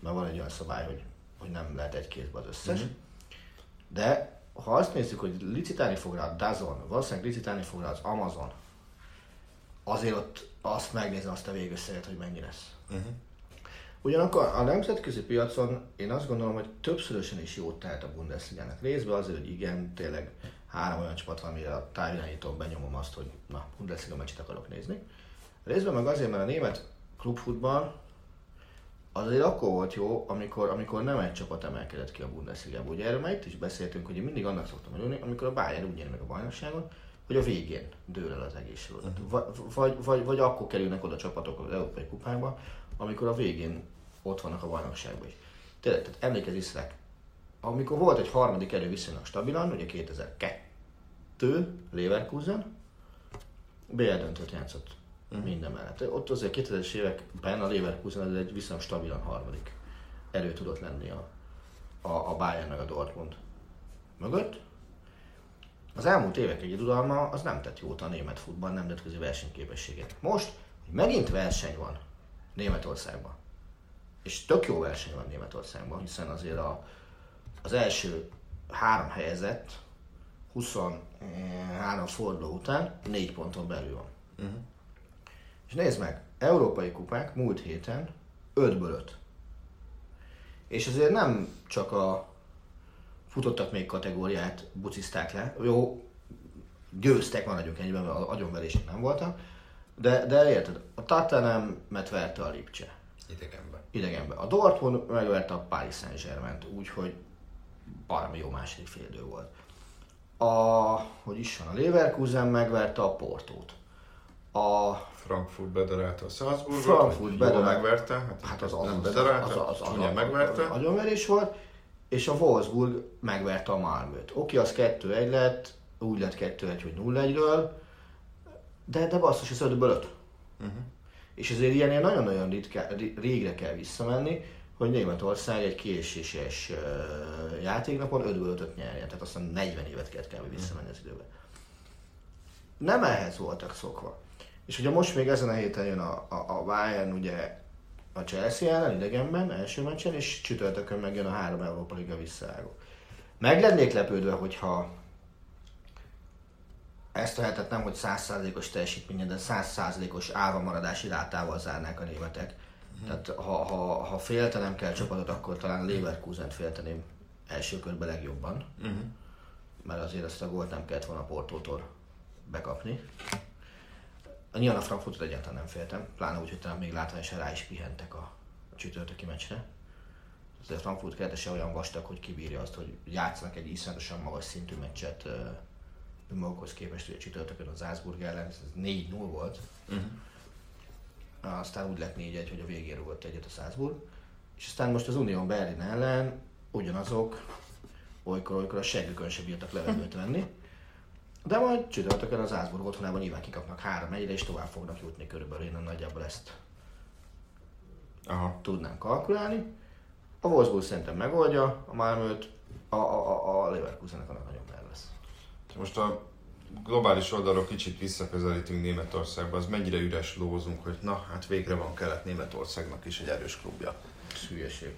mert van egy olyan szabály, hogy, hogy nem lehet egy kézbe az összes. Mm-hmm. De ha azt nézzük, hogy licitálni fog rá a Dazon, valószínűleg licitálni fog rá az Amazon, azért ott azt megnézem azt a végösszeget, hogy mennyi lesz. Uh-huh. Ugyanakkor a nemzetközi piacon én azt gondolom, hogy többszörösen is jót tehet a Bundesliga-nak. Részben azért, hogy igen, tényleg három olyan csapat van, amire a távirányítón benyomom azt, hogy na, Bundesliga meccset akarok nézni. Részben meg azért, mert a német klubfutball az azért akkor volt jó, amikor, amikor nem egy csapat emelkedett ki a Bundesliga-ból. Ugye erről már itt is beszéltünk, hogy én mindig annak szoktam örülni, amikor a Bayern úgy nyer meg a bajnokságot, hogy a végén dől el az egész sorozat. Uh-huh. Vagy, vagy, vagy akkor kerülnek oda csapatok az Európai Kupába, amikor a végén ott vannak a bajnokságban is. Tényleg, tehát emlékezz Iszlek amikor volt egy harmadik erő viszonylag stabilan, ugye 2002 Leverkusen, BL döntőt játszott uh-huh. minden mellett. Ott azért 2000-es években a Leverkusen ez egy viszonylag stabilan harmadik erő tudott lenni a, a, a Bayern meg a Dortmund mögött. Az elmúlt évek egyeduralma az nem tett jót a német futball nemzetközi versenyképességet. Most, hogy megint verseny van Németországban, és tök jó verseny van Németországban, hiszen azért a, az első három helyezett 23 forduló után négy ponton belül van. Uh-huh. És nézd meg, európai kupák múlt héten 5-ből 5. És azért nem csak a futottak még kategóriát bucizták le. Jó, győztek, maradjunk ennyiben, mert agyonverések nem voltak. De, de érted, a Tottenham-et verte a Lipcse. Idegenben. Idegenben. A Dortmund megverte a Paris Saint-Germain-t, úgyhogy valami jó második félidő volt. A, hogy is van, a Leverkusen megverte a Portót. A Frankfurt bedarált a Salzburgot, Frankfurt bedarált, megverte, hát, hát az, az, nem bedarált, az, az, az, az, megverte. Agyonverés volt, és a Wolfsburg megverte a Malmöt. Oké, az 2-1 lett, úgy lett 2-1, hogy 0-1-ről, de, de basszus, ez 5-ből 5. Uh-huh. És azért ilyen nagyon-nagyon ritka, régre kell visszamenni, hogy Németország egy késéses uh, játéknapon 5-ből 5 nyerjen. Tehát aztán 40 évet kellett kell visszamenni az időben. Nem ehhez voltak szokva. És ugye most még ezen a héten jön a, a, a Bayern ugye a Chelsea ellen idegenben, első meccsen, és csütörtökön megjön a három Európa Liga visszaálló. Meg lennék lepődve, hogyha ezt a hetet nem, hogy 100%-os teljesítménye, de 100%-os állva maradási rátával zárnák a németek. Uh-huh. Tehát ha, ha, ha féltenem kell csapatot, akkor talán Leverkusen félteném első körben legjobban. Uh-huh. Mert azért ezt a gólt nem kellett volna a Portótól bekapni. Nyilván a Frankfurtot egyáltalán nem féltem, pláne úgy, hogy talán még látványosan rá is pihentek a, a csütörtöki meccsre. Azért a Frankfurt keretese olyan vastag, hogy kibírja azt, hogy játszanak egy iszonyatosan magas szintű meccset önmagukhoz képest, a csütörtökön az Salzburg ellen, ez 4-0 volt. Uh-huh. Aztán úgy lett 4-1, hogy a végén rúgott egyet a Salzburg. És aztán most az Unión Berlin ellen ugyanazok, olykor-olykor a seggükön sem bírtak levegőt venni. De majd csütörtökön az Ázburg otthonában nyilván kikapnak három egyre, és tovább fognak jutni körülbelül. Én nagyjából ezt Aha. tudnám kalkulálni. A Wolfsburg szerintem megoldja a Malmöt, a, a, a, a Leverkusennek annak. Most a globális oldalról kicsit visszaközelítünk Németországba, az mennyire üres lózunk, hogy na, hát végre van kelet Németországnak is egy erős klubja. Hülyeség.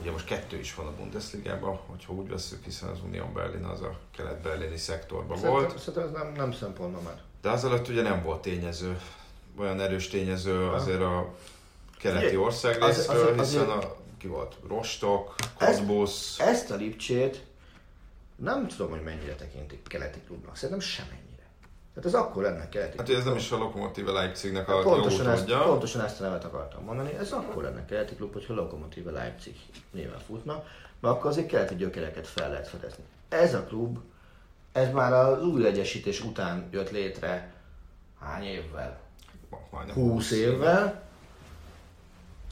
Ugye most kettő is van a Bundesligában, hogyha úgy veszük, hiszen az Union Berlin az a kelet-berlini szektorban szerintem, volt. Szerintem ez nem, nem szempont már. De az alatt ugye nem volt tényező, olyan erős tényező azért a keleti ország részről, hiszen a, ki volt, Rostok, Kodbusz. Ezt, ezt a Lipcsét nem tudom, hogy mennyire tekintik keleti klubnak. Szerintem semennyi. Tehát ez akkor lenne keleti Hát ez nem is a Lokomotíve Leipzignek a pontosan jó ezt, pontosan ezt a nevet akartam mondani. Ez akkor lenne keleti klub, hogyha Lokomotíve Leipzig néven futna, mert akkor azért keleti gyökereket fel lehet fedezni. Ez a klub, ez már az új egyesítés után jött létre hány évvel? Majdnem 20 évvel.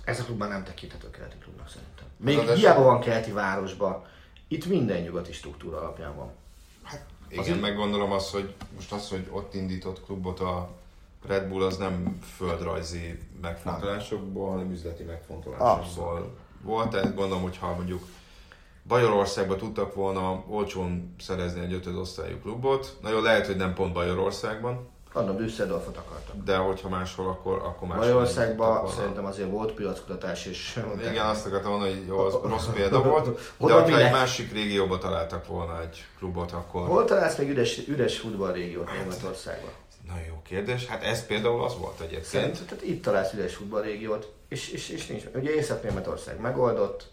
Ez a klub már nem tekinthető keleti klubnak szerintem. Még hiába van keleti városban, itt minden nyugati struktúra alapján van. Igen, Azért... meg gondolom azt, hogy most az, hogy ott indított klubot a Red Bull, az nem földrajzi megfontolásokból, hanem üzleti megfontolásokból Abszolút. volt. Tehát gondolom, hogy ha mondjuk Bajorországban tudtak volna olcsón szerezni egy ötöd osztályú klubot, nagyon lehet, hogy nem pont Bajorországban, Anna Düsseldorfot akartam. De hogyha máshol, akkor, akkor máshol. Magyarországban szerintem azért volt piackutatás és... Igen, azt akartam mondani, hogy jó, az [LAUGHS] rossz példa volt. De hogyha egy másik régióba találtak volna egy klubot, akkor... Hol találsz még üres, üres futballrégiót Németországban? Nagyon jó kérdés. Hát ez például az volt egyébként. Szerint, tehát itt találsz üres futballrégiót, és, és, és nincs. Ugye Észak-Németország megoldott.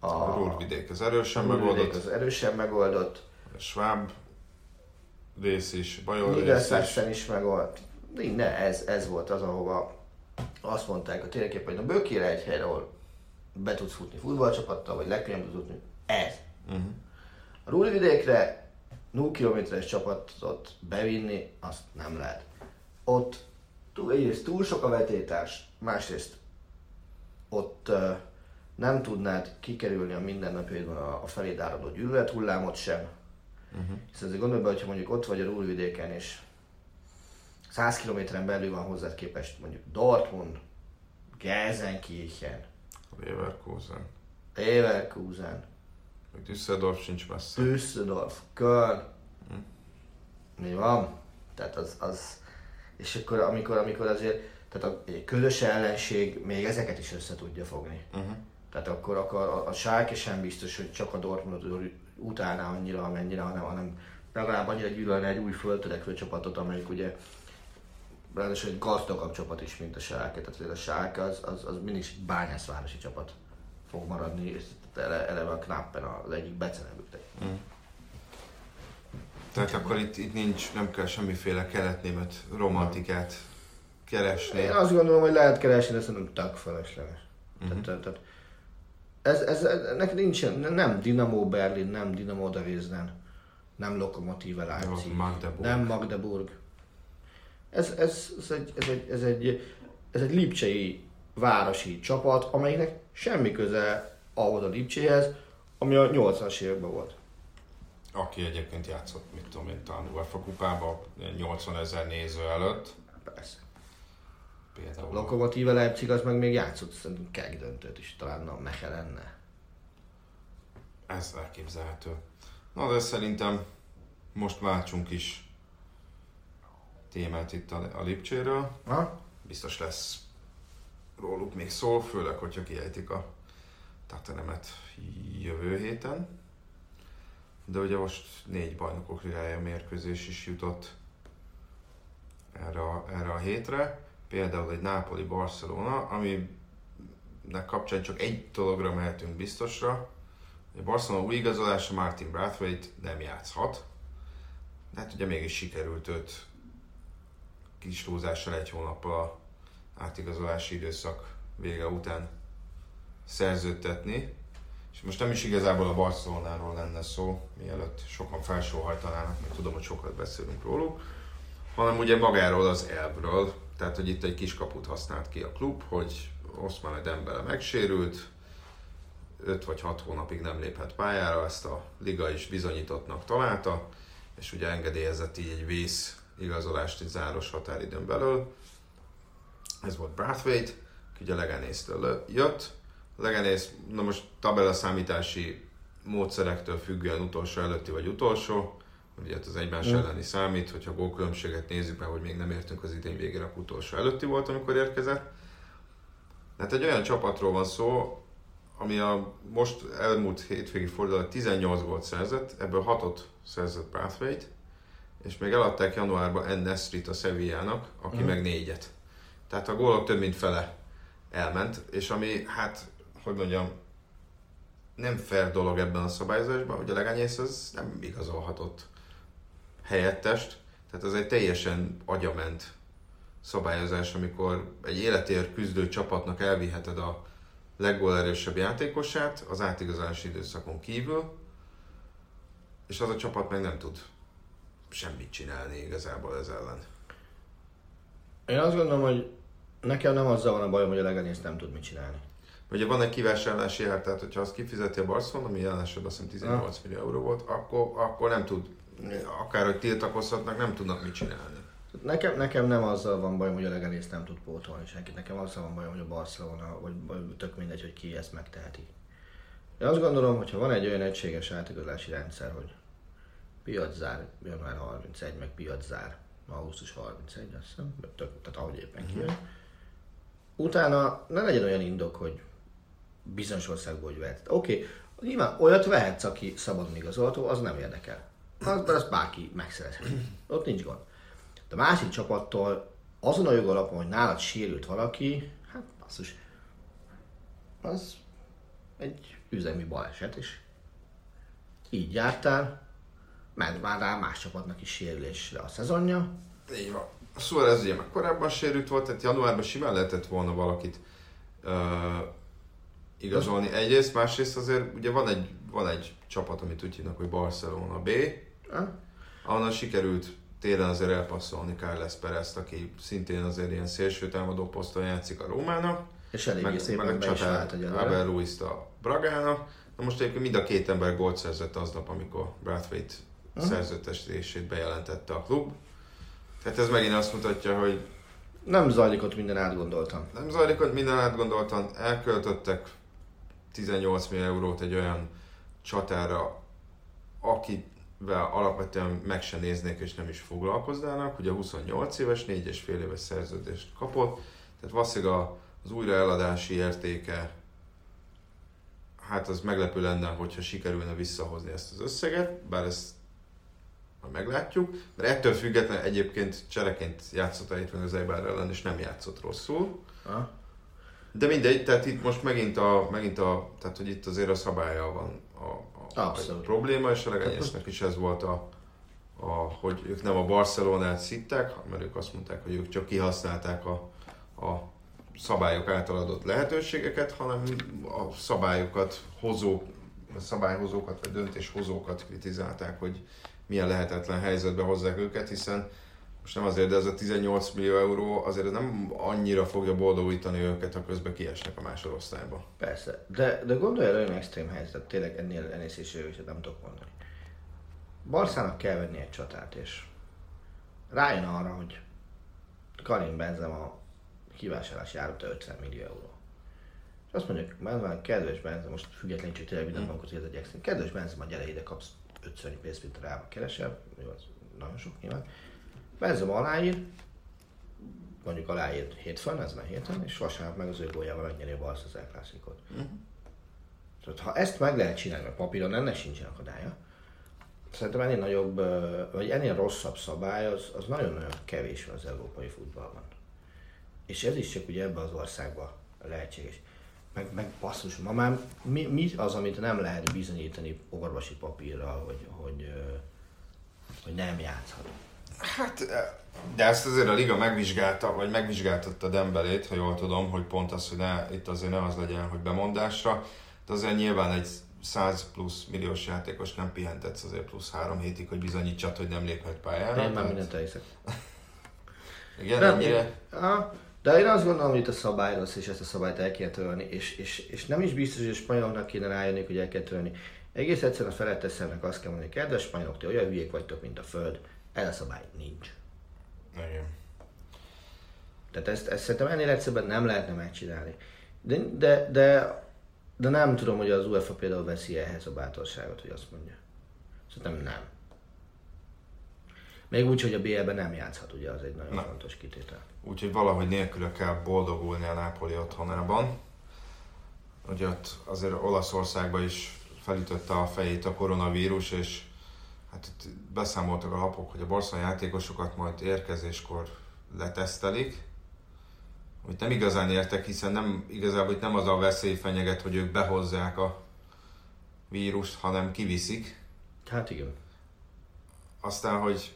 A, a Rúrvidék az erősen megoldott. az erősen megoldott. A Schwab rész is, Bajor rész is. is megold. Ne, ez, ez volt az, ahova azt mondták a térkép, hogy na bőkére egy helyre, ahol be tudsz futni futballcsapattal, vagy legkönnyebb tudsz futni. Ez. Uh-huh. A Rúlvidékre 0 kilométeres csapatot bevinni, azt nem lehet. Ott túl, egyrészt túl sok a vetétás, másrészt ott uh, nem tudnád kikerülni a mindennapjaidban a, a feléd áradó gyűlölet hullámot sem. Uh-huh. Hiszen azért gondolj be, hogyha mondjuk ott vagy a Rúlvidéken, és 100 kilométeren belül van hozzád képest mondjuk Dortmund, Gelsenkirchen, Leverkusen. Leverkusen, Még Düsseldorf sincs messze. Düsseldorf, Köln. Mi van? Tehát az, az, és akkor amikor, amikor azért, tehát a egy közös ellenség még ezeket is össze tudja fogni. Uh-huh. Tehát akkor, akkor a, a Schalke sem biztos, hogy csak a Dortmundot utálná annyira, amennyire, hanem, hanem legalább annyira gyűlölne egy új föltörekvő csapatot, amelyik ugye ráadásul egy gazdagabb csapat is, mint a Schalke. Tehát a Schalke az, az, az mindig is bányászvárosi csapat fog maradni, és ele, eleve a Knappen az egyik becenevük. Tehát akkor itt, itt nincs, nem kell semmiféle keletnémet romantikát keresni. Én azt gondolom, hogy lehet keresni, de szerintem tök felesleges. Uh-huh. Tehát, tehát, ez, ez, ennek nincsen, nem Dinamo Berlin, nem Dinamo Dresden, nem Lokomotive Leipzig, Jó, Magdeburg. nem Magdeburg. Ez, ez, ez, egy, ez, egy, ez, egy, ez egy lipcsei városi csapat, amelynek semmi köze ahhoz a Lipcséhez, ami a 80-as években volt. Aki egyébként játszott, mit tudom én, talán UEFA kupába 80 ezer néző előtt. Persze. Például. Lokomotive Leipzig az meg még játszott szerintem keg döntőt is, talán a Mechelenne. Ez elképzelhető. Na de szerintem most váltsunk is témát itt a, a Lipcséről. Ha? Biztos lesz róluk még szó, főleg, hogyha kiejtik a Tatanemet jövő héten. De ugye most négy bajnokok ligája mérkőzés is jutott erre a, erre a hétre. Például egy Napoli-Barcelona, aminek kapcsán csak egy dologra mehetünk biztosra. A Barcelona új igazolása Martin Brathwaite nem játszhat. De hát ugye mégis sikerült őt kis túlzással egy hónappal a átigazolási időszak vége után szerződtetni. És most nem is igazából a Barcelonáról lenne szó, mielőtt sokan felsóhajtanának, mert tudom, hogy sokat beszélünk róluk, hanem ugye magáról az elvről, tehát hogy itt egy kis kaput használt ki a klub, hogy Oszmán Dembele megsérült, 5 vagy 6 hónapig nem léphet pályára, ezt a liga is bizonyítottnak találta, és ugye engedélyezett így egy vész igazolást egy záros határidőn belül. Ez volt Brathwaite, aki ugye Leganésztől jött. Leganész, na most tabella számítási módszerektől függően utolsó előtti vagy utolsó, ugye az egymás Mm. elleni számít, hogyha a gólkülönbséget nézzük, mert hogy még nem értünk az idén végére, akkor utolsó előtti volt, amikor érkezett. Hát egy olyan csapatról van szó, ami a most elmúlt hétvégi fordulat 18 gólt szerzett, ebből 6-ot szerzett Brathwaite, és még eladták januárban En Nesrit a Sevillának, aki Mhm. meg négyet. Tehát a gólok több mint fele elment, és ami, hát, hogy mondjam, nem fair dolog ebben a szabályozásban, hogy a legányész az nem igazolhatott helyettest, tehát ez egy teljesen agyament szabályozás, amikor egy életért küzdő csapatnak elviheted a leggólerősebb játékosát az átigazolási időszakon kívül, és az a csapat meg nem tud semmit csinálni igazából ez ellen. Én azt gondolom, hogy nekem nem azzal van a bajom, hogy a Leganész nem tud mit csinálni. Ugye van egy kivásárlási ár, tehát hogyha azt kifizeti a Barcelona, ami jelen esetben azt hiszem 18 millió euró volt, akkor, akkor nem tud, akárhogy tiltakozhatnak, nem tudnak mit csinálni. Nekem, nekem nem azzal van bajom, hogy a Leganész nem tud pótolni senkit. Nekem azzal van bajom, hogy a Barcelona, vagy, vagy tök mindegy, hogy ki ezt megteheti. Én azt gondolom, hogy ha van egy olyan egységes átigazolási rendszer, hogy piaczár január 31, meg piaczár augusztus 31, azt hiszem, tök, tehát ahogy éppen kijön. Utána ne legyen olyan indok, hogy bizonyos országból hogy vehet. Oké, okay, nyilván olyat vehetsz, aki szabadon igazolható, az nem érdekel. Az, mert azt bárki megszerezhet. Ott nincs gond. De a másik csapattól azon a jogalapon, hogy nálad sérült valaki, hát basszus, az egy üzemi baleset, és így jártál, ment már rá más csapatnak is sérülésre a szezonja, Így van. A Suarez ugye már korábban sérült volt, tehát januárban simán lehetett volna valakit uh, igazolni. Egyrészt, másrészt azért ugye van egy, van egy csapat, amit úgy hívnak, hogy Barcelona B, Ha? ahonnan sikerült télen azért elpasszolni Carles Perez, aki szintén azért ilyen szélső támadó poszton játszik a Rómának, És eléggé meg, szépen meg be is vált. Abel Ruiz-t a Bragának. Na most egyébként mind a két ember gólt szerzett aznap, amikor Brathwaite Mhm. szerződtetését bejelentette a klub. Tehát ez megint azt mutatja, hogy Nem zajlik ott minden átgondoltam. nem zajlik, hogy minden átgondoltan elköltöttek 18 millió eurót egy olyan csatára, akivel alapvetően meg se néznék és nem is foglalkoznának. Ugye 28 éves, 4,5 éves szerződést kapott, tehát valószínűleg az újraeladási értéke hát az meglepő lenne, hogyha sikerülne visszahozni ezt az összeget, bár ezt majd meglátjuk, mert ettől függetlenül egyébként csereként játszott a hétfőn az Eibar ellen, és nem játszott rosszul. Ha? De mindegy, tehát itt most megint a, megint a tehát hogy itt azért a szabálya van a, Abszolút. probléma, és a legenyésznek is ez volt a, a, hogy ők nem a Barcelonát szitták, mert ők azt mondták, hogy ők csak kihasználták a, a szabályok által adott lehetőségeket, hanem a szabályokat hozók, a szabályhozókat vagy döntéshozókat kritizálták, hogy milyen lehetetlen helyzetbe hozzák őket, hiszen most nem azért, de ez a 18 millió euró azért nem annyira fogja boldogítani őket, ha közben kiesnek a másodosztályba. Persze, de, de gondolj el olyan extrém helyzet, tényleg ennél, szélsőséget nem tudok mondani. Barszának kell venni egy csatát, és rájön arra, hogy Karim Benzema kivásárlási áruta 50 millió euró. És azt mondjuk, Benzema, kedves Benzema, most függetlenül csak tényleg minden bankot, hogy ez egy extrém. Kedves Benzema, gyere ide, kapsz 50 pénzt, mint rába keresel, jó, az nagyon sok nyilván. Benzema aláír, mondjuk aláírt hétfőn, ezen a héten, és vasárnap meg az ő góljával megnyeri a Barca az El Clásicot. Tehát ha ezt meg lehet csinálni, mert papíron ennek sincsen akadálya, szerintem ennél nagyobb, vagy ennél rosszabb szabály, az, az nagyon-nagyon kevés van az európai futballban. És ez is csak ugye ebben az országban lehetséges. Meg, meg basszus, ma már mi, mi az, amit nem lehet bizonyítani orvosi papírral, hogy, hogy, hogy nem játszhat. Hát, de ezt azért a liga megvizsgálta, vagy megvizsgáltatta Dembelét, ha jól tudom, hogy pont az, hogy ne, itt azért ne az legyen, hogy bemondásra, de azért nyilván egy 100 plusz milliós játékos nem pihentetsz azért plusz három hétig, hogy bizonyítsad, hogy nem léphet pályára. Én már Tehát- mindent elhiszek. [LAUGHS] Igen, Nem, ennyire. De én azt gondolom, hogy itt a szabály rossz, és ezt a szabályt el kell törölni, és, és, és nem is biztos, hogy a spanyoloknak kéne rájönni, hogy el kell törölni. Egész egyszerűen a feletteszemnek azt kell mondani, kedves spanyolok, ti olyan hülyék vagytok, mint a föld, ez a szabály nincs. Igen. Tehát ezt, ezt szerintem ennél egyszerűen nem lehetne megcsinálni. De, de, de, de nem tudom, hogy az UEFA például veszi ehhez a bátorságot, hogy azt mondja. Szerintem nem. Még úgy, hogy a BL-ben nem játszhat, ugye, az egy nagyon Nem. fontos kitétel. Úgyhogy valahogy nélküle kell boldogulni a Nápoli otthonában. Ugye ott azért Olaszországban is felütötte a fejét a koronavírus, és hát itt beszámoltak a lapok, hogy a Barca játékosokat majd érkezéskor letesztelik. Hogy nem igazán értek, hiszen nem, igazából itt nem az a veszély fenyeget, hogy ők behozzák a vírust, hanem kiviszik. Hát igen. Aztán, hogy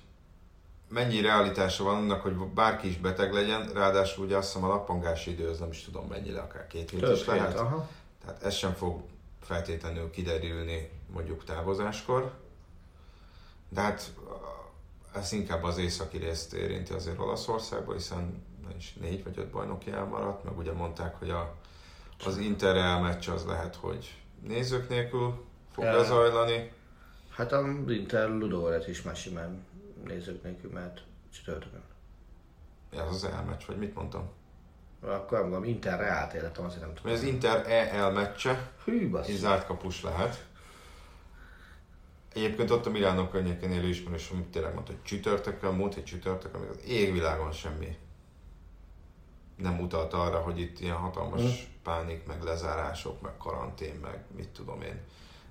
mennyi realitása van annak, hogy bárki is beteg legyen, ráadásul ugye azt hiszem a nappangási idő, az nem is tudom mennyire, akár két hét Több is lehet. aha. Tehát ez sem fog feltétlenül kiderülni mondjuk távozáskor. De hát ez inkább az északi részt érinti azért Olaszországban, hiszen is négy vagy öt bajnoki elmaradt, meg ugye mondták, hogy a, az Interreal meccs az lehet, hogy nézők nélkül fog Ja. lezajlani. Hát a Inter Ludóret is már simán nézők nélkül, mert csütörtökön. Ez az elmeccs, vagy mit mondtam? Akkor mondom, Inter Reált életem, azért nem tudom. az Inter EL meccse, Hű, bassz. zárt kapus lehet. Egyébként ott a Milánó környékén élő ismerős, amit tényleg mondta, hogy csütörtökön, múlt egy csütörtökön, még az égvilágon semmi nem utalt arra, hogy itt ilyen hatalmas Mm. pánik, meg lezárások, meg karantén, meg mit tudom én.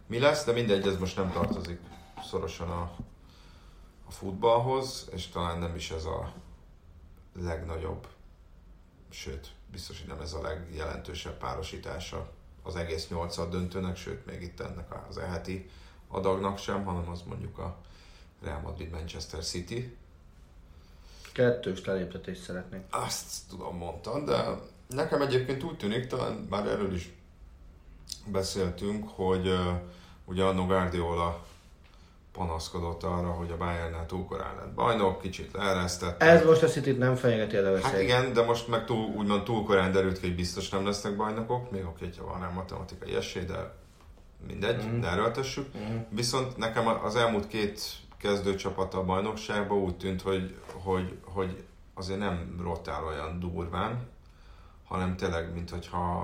Mi lesz, de mindegy, ez most nem tartozik szorosan a, a futballhoz, és talán nem is ez a legnagyobb, sőt, biztos, hogy nem ez a legjelentősebb párosítása az egész nyolcad döntőnek, sőt, még itt ennek az eheti adagnak sem, hanem az mondjuk a Real Madrid-Manchester City. Kettős leléptetést szeretnék. Azt tudom, mondtam, de nekem egyébként úgy tűnik, talán már erről is beszéltünk, hogy uh, ugye a Guardiola panaszkodott arra, hogy a Bayernnál túl korán lett bajnok, kicsit leeresztett. Ez most a city nem fenyegeti a veszélyt. Hát igen, de most meg túl, úgymond túl korán derült ki, hogy biztos nem lesznek bajnokok, még oké, hogyha van rá matematikai esély, de mindegy, mm. ne erőltessük. Mm. Viszont nekem az elmúlt két kezdőcsapat a bajnokságban úgy tűnt, hogy, hogy, hogy azért nem rotál olyan durván, hanem tényleg, mint hogyha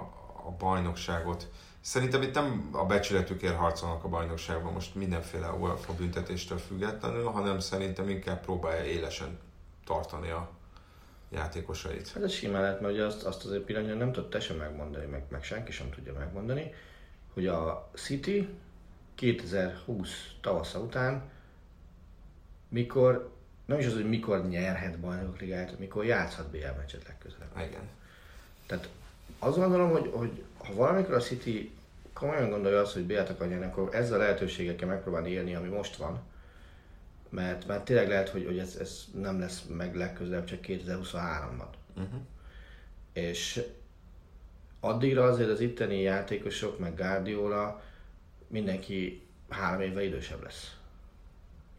a bajnokságot Szerintem itt nem a becsületükért harcolnak a bajnokságban most mindenféle UEFA büntetéstől függetlenül, hanem szerintem inkább próbálja élesen tartani a játékosait. Hát ez simán lehet, mert azt, azt azért pillanatnyilag nem tudta sem megmondani, meg, meg senki sem tudja megmondani, hogy a City 2020 tavasza után mikor, nem is az, hogy mikor nyerhet bajnok ligát, mikor játszhat BL meccset legközelebb. Igen. Tehát azt gondolom, hogy, hogy ha valamikor a City komolyan gondolja azt, hogy B-t akar nyerni, akkor ezzel a lehetőségekkel megpróbálni élni, ami most van. Mert, mert tényleg lehet, hogy, hogy ez, ez nem lesz meg legközelebb csak 2023-ban. Uh-huh. És addigra azért az itteni játékosok, meg Guardiola, mindenki három évvel idősebb lesz.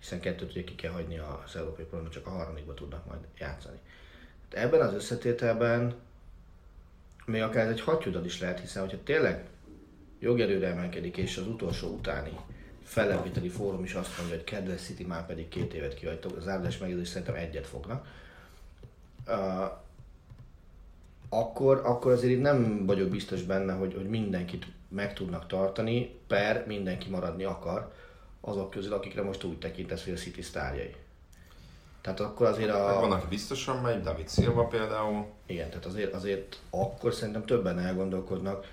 Hiszen kettőt ugye ki kell hagyni az európai programot, csak a harmadikba tudnak majd játszani. Hát ebben az összetételben még akár ez egy hattyúdad is lehet, hiszen hogyha tényleg jogerőre emelkedik, és az utolsó utáni felelviteli fórum is azt mondja, hogy kedves City már pedig két évet kihagytok, az áldás megjegyzés szerintem egyet fognak. Uh, akkor, akkor azért itt nem vagyok biztos benne, hogy, hogy mindenkit meg tudnak tartani, per mindenki maradni akar azok közül, akikre most úgy tekintesz, hogy a City sztárjai. Tehát akkor azért a... Van, aki biztosan megy, David Silva például. Igen, tehát azért, azért akkor szerintem többen elgondolkodnak,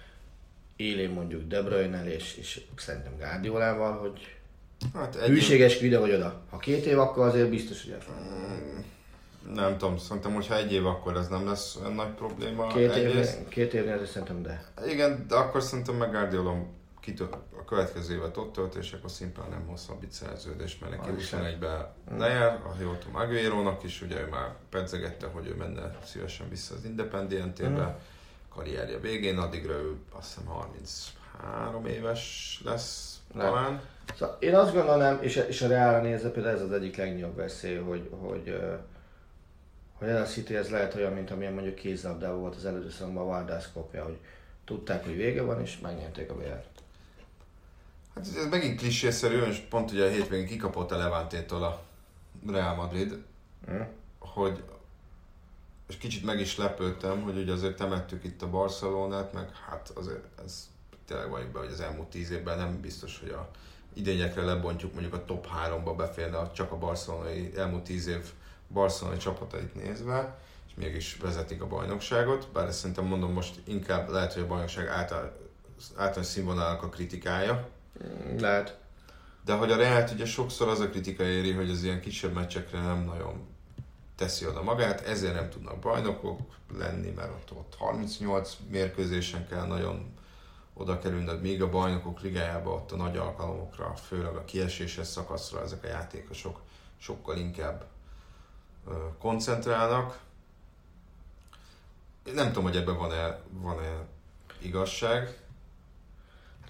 élén mondjuk De bruyne és, és szerintem Guardiolával, hogy hát egy hűséges év... ide vagy oda. Ha két év, akkor azért biztos, hogy elfog. Mm, nem tudom, szerintem, hogyha egy év, akkor ez nem lesz olyan nagy probléma. Két, év, két évnél szerintem de. Igen, de akkor szerintem meg Guardiola a következő évet ott tölt, és akkor szimplán nem hosszabbít szerződés, mert neki 21-ben mm. lejár, a jól tudom, Aguero-nak is, ugye ő már pedzegette, hogy ő menne szívesen vissza az Independientébe, mm. karrierje végén, addigra ő azt hiszem 33 éves lesz nem. talán. Szóval én azt gondolom, és, és a Reálra nézve például ez az egyik legnagyobb veszély, hogy, hogy, a City ez lehet olyan, mint amilyen mondjuk kézlabdában volt az előző szakban a Vardász kopja, hogy tudták, hogy vége van, és megnyerték a vr Hát ez megint klisészerű, és pont ugye a hétvégén kikapott a Levantétól a Real Madrid, mm. hogy és kicsit meg is lepődtem, hogy ugye azért temettük itt a Barcelonát, meg hát azért ez tényleg vagyok be, hogy az elmúlt tíz évben nem biztos, hogy a idényekre lebontjuk mondjuk a top 3-ba beférne csak a barcelonai elmúlt tíz év barcelonai csapatait nézve, és mégis vezetik a bajnokságot, bár ezt szerintem mondom most inkább lehet, hogy a bajnokság által, általános színvonalának a kritikája, lehet. De hogy a Reált ugye sokszor az a kritika éri, hogy az ilyen kisebb meccsekre nem nagyon teszi oda magát, ezért nem tudnak bajnokok lenni, mert ott, ott 38 mérkőzésen kell nagyon oda kerülnöd, míg a bajnokok ligájában ott a nagy alkalomokra, főleg a kieséses szakaszra ezek a játékosok sokkal inkább koncentrálnak. Én nem tudom, hogy ebben van-e, van-e igazság,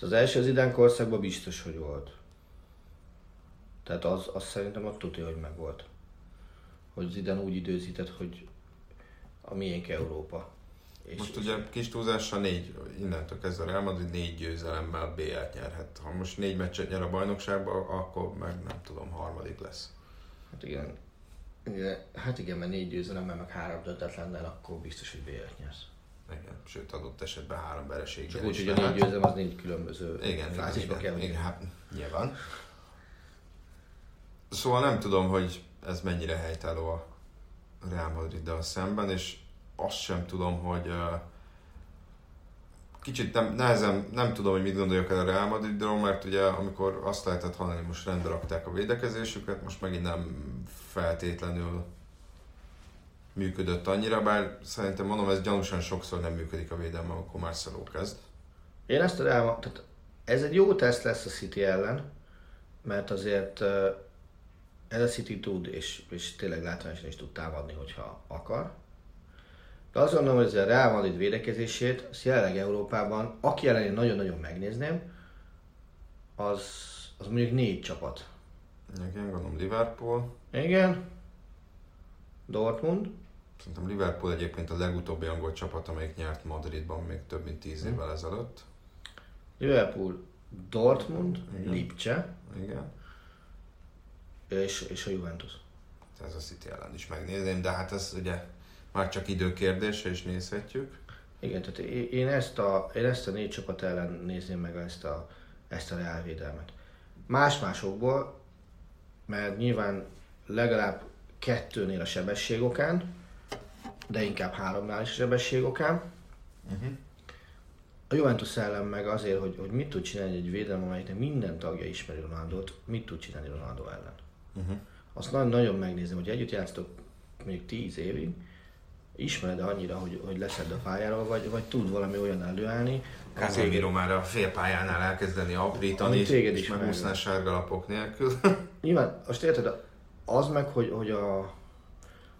az első az idán korszakban biztos, hogy volt. Tehát az, az szerintem ott tudja, hogy meg volt. Hogy az idén úgy időzített, hogy a miénk Európa. És most ugye kis túlzással négy, innentől kezdve Real Madrid négy győzelemmel BL-t nyerhet. Ha most négy meccset nyer a bajnokságban, akkor meg nem tudom, harmadik lesz. Hát igen. Hát igen, mert négy győzelemmel, meg három döntetlennel, akkor biztos, hogy BL-t nyersz. Igen, sőt adott esetben három vereség. Csak úgy, hogy a négy győzelem az négy különböző igen, fázisba kell. Igen, igen, hát nyilván. Szóval nem tudom, hogy ez mennyire helytálló a Real Madrid-dal szemben, és azt sem tudom, hogy uh, kicsit nem, nehezen, nem tudom, hogy mit gondoljak el a Real Madridról, mert ugye amikor azt lehetett hallani, most rendbe rakták a védekezésüket, most megint nem feltétlenül működött annyira, bár szerintem mondom, ez gyanúsan sokszor nem működik a védelme, amikor Marcelo kezd. Én ezt tudom, tehát ez egy jó teszt lesz a City ellen, mert azért ez a City tud, és, és tényleg látványosan is tud támadni, hogyha akar. De azt gondolom, hogy ez a Real Madrid védekezését, azt jelenleg Európában, aki ellen én nagyon-nagyon megnézném, az, az mondjuk négy csapat. Igen, gondolom Liverpool. Igen. Dortmund. Szerintem Liverpool egyébként a legutóbbi angol csapat, amelyik nyert Madridban még több mint tíz Mhm. évvel ezelőtt. Liverpool, Dortmund, Igen. Lipcse Igen. és, és a Juventus. Ez a City ellen is megnézném, de hát ez ugye már csak idő kérdése, és nézhetjük. Igen, tehát én én ezt a, én ezt a négy csapat ellen nézném meg ezt a, ezt a reálvédelmet. Más-másokból, mert nyilván legalább kettőnél a sebességokán, de inkább háromnál is a sebességokán. Uh-huh. A Juventus ellen meg azért, hogy, hogy mit tud csinálni egy védelem, amelyiknek minden tagja ismeri Ronaldot, mit tud csinálni Ronaldo ellen. Uh-huh. Azt nagyon, nagyon megnézem, hogy együtt játsztok még 10 évig, ismered annyira, hogy, hogy leszed a pályáról, vagy, vagy tud valami olyan előállni, Casemiro már a félpályánál elkezdeni aprítani, Ami téged és is megúszná megvan. sárga lapok nélkül. [LAUGHS] Nyilván, most érted, az meg, hogy, hogy a,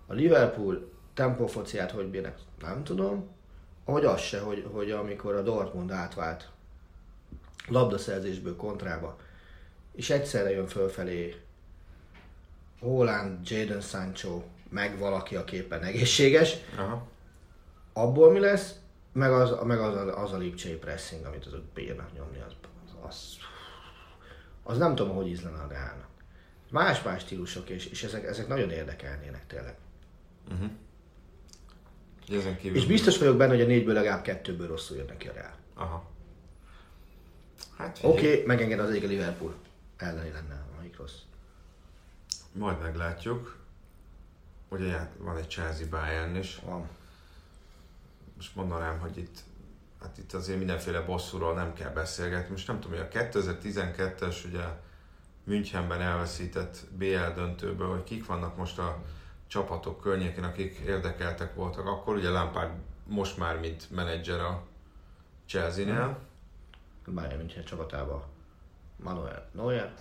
a Liverpool tempófociát hogy bírnak, nem tudom. Ahogy az se, hogy, hogy amikor a Dortmund átvált labdaszerzésből kontrába, és egyszerre jön fölfelé Holland, Jadon Sancho, meg valaki, a képen egészséges, Aha. abból mi lesz, meg az, meg az, a- az a lipcsei pressing, amit azok bírnak nyomni, az, az, az nem tudom, hogy ízlene a Reálnak. Más-más stílusok, és, és ezek, ezek nagyon érdekelnének tényleg. Ugye Ezen kívül... És biztos vagyok benne, hogy a négyből legalább kettőből rosszul jön neki a Reál. Aha. Hát Oké, okay, megenged az egyik a Liverpool elleni lenne, amelyik rossz. majd meglátjuk. Ugye já- van egy Chelsea Bayern is. Van. Most mondanám, hogy itt, hát itt azért mindenféle bosszúról nem kell beszélgetni. Most nem tudom, hogy a 2012-es ugye Münchenben elveszített BL döntőből, hogy kik vannak most a csapatok környékén, akik érdekeltek voltak. Akkor ugye Lampard most már mint menedzser a Chelsea-nél. Bayern München csapatába Manuel Neuer.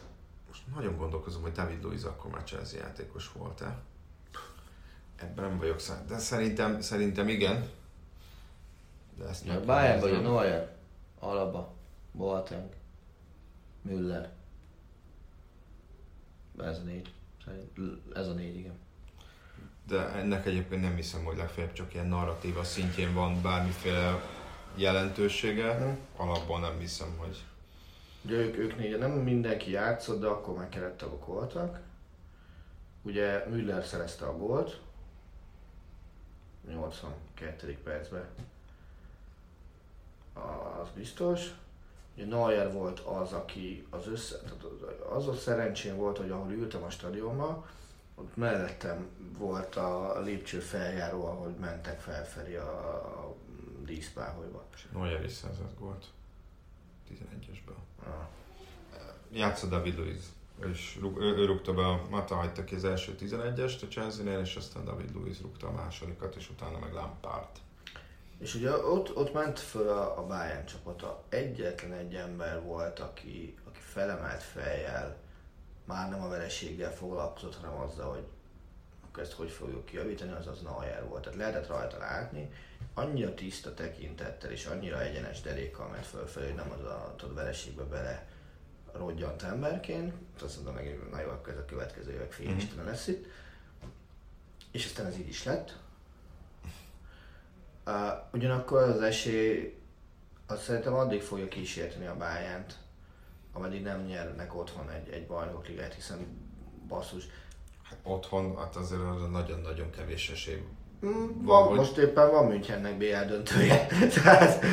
Most nagyon gondolkozom, hogy David Luiz akkor már Chelsea játékos volt-e. Ebben nem vagyok szá- de szerintem, szerintem igen. De ezt meg Bayern vagy a. Neuer, Alaba, Boateng, Müller. Ez a négy. Ez a négy, igen. De ennek egyébként nem hiszem, hogy legfeljebb csak ilyen narratíva szintjén van bármiféle jelentősége. Hm. Alapból nem hiszem, hogy... Ugye ők, ők négy, nem mindenki játszott, de akkor már kerettagok voltak. Ugye Müller szerezte a gólt. 82. percben. Az biztos. Ugye Neuer volt az, aki az össze... tehát Az a szerencsém volt, hogy ahol ültem a stadionban, ott mellettem volt a lépcső feljáró, ahol mentek felfelé a, a díszpáholyba. És Neuer is szerzett gólt. 11-esből. Ah. Játszott David Luiz. És rúg, ő, ő, rúgta be, a Mata hagyta ki az első 11-est a Chelsea-nél, és aztán David Luiz rúgta a másodikat, és utána meg Lampard. És ugye ott, ott ment föl a, a Bayern csapata. Egyetlen egy ember volt, aki, aki felemelt fejjel, már nem a vereséggel foglalkozott, hanem azzal, hogy akkor ezt hogy fogjuk kijavítani, az az Neuer volt. Tehát lehetett rajta látni, annyira tiszta tekintettel és annyira egyenes derékkal ment fölfelé, hogy nem az a tudod, vereségbe bele rodjant emberként. Azt mondom meg, na jó, akkor ez a következő évek fényistelen lesz itt. És aztán ez így is lett. Uh, ugyanakkor az esély azt szerintem addig fogja kísérteni a bájánt, ameddig nem nyernek otthon egy, egy bajnokligát, hiszen basszus. Hát otthon, hát azért nagyon-nagyon kevés esély Mm, Van, most éppen van Münchennek BL döntője. [LAUGHS] Tehát,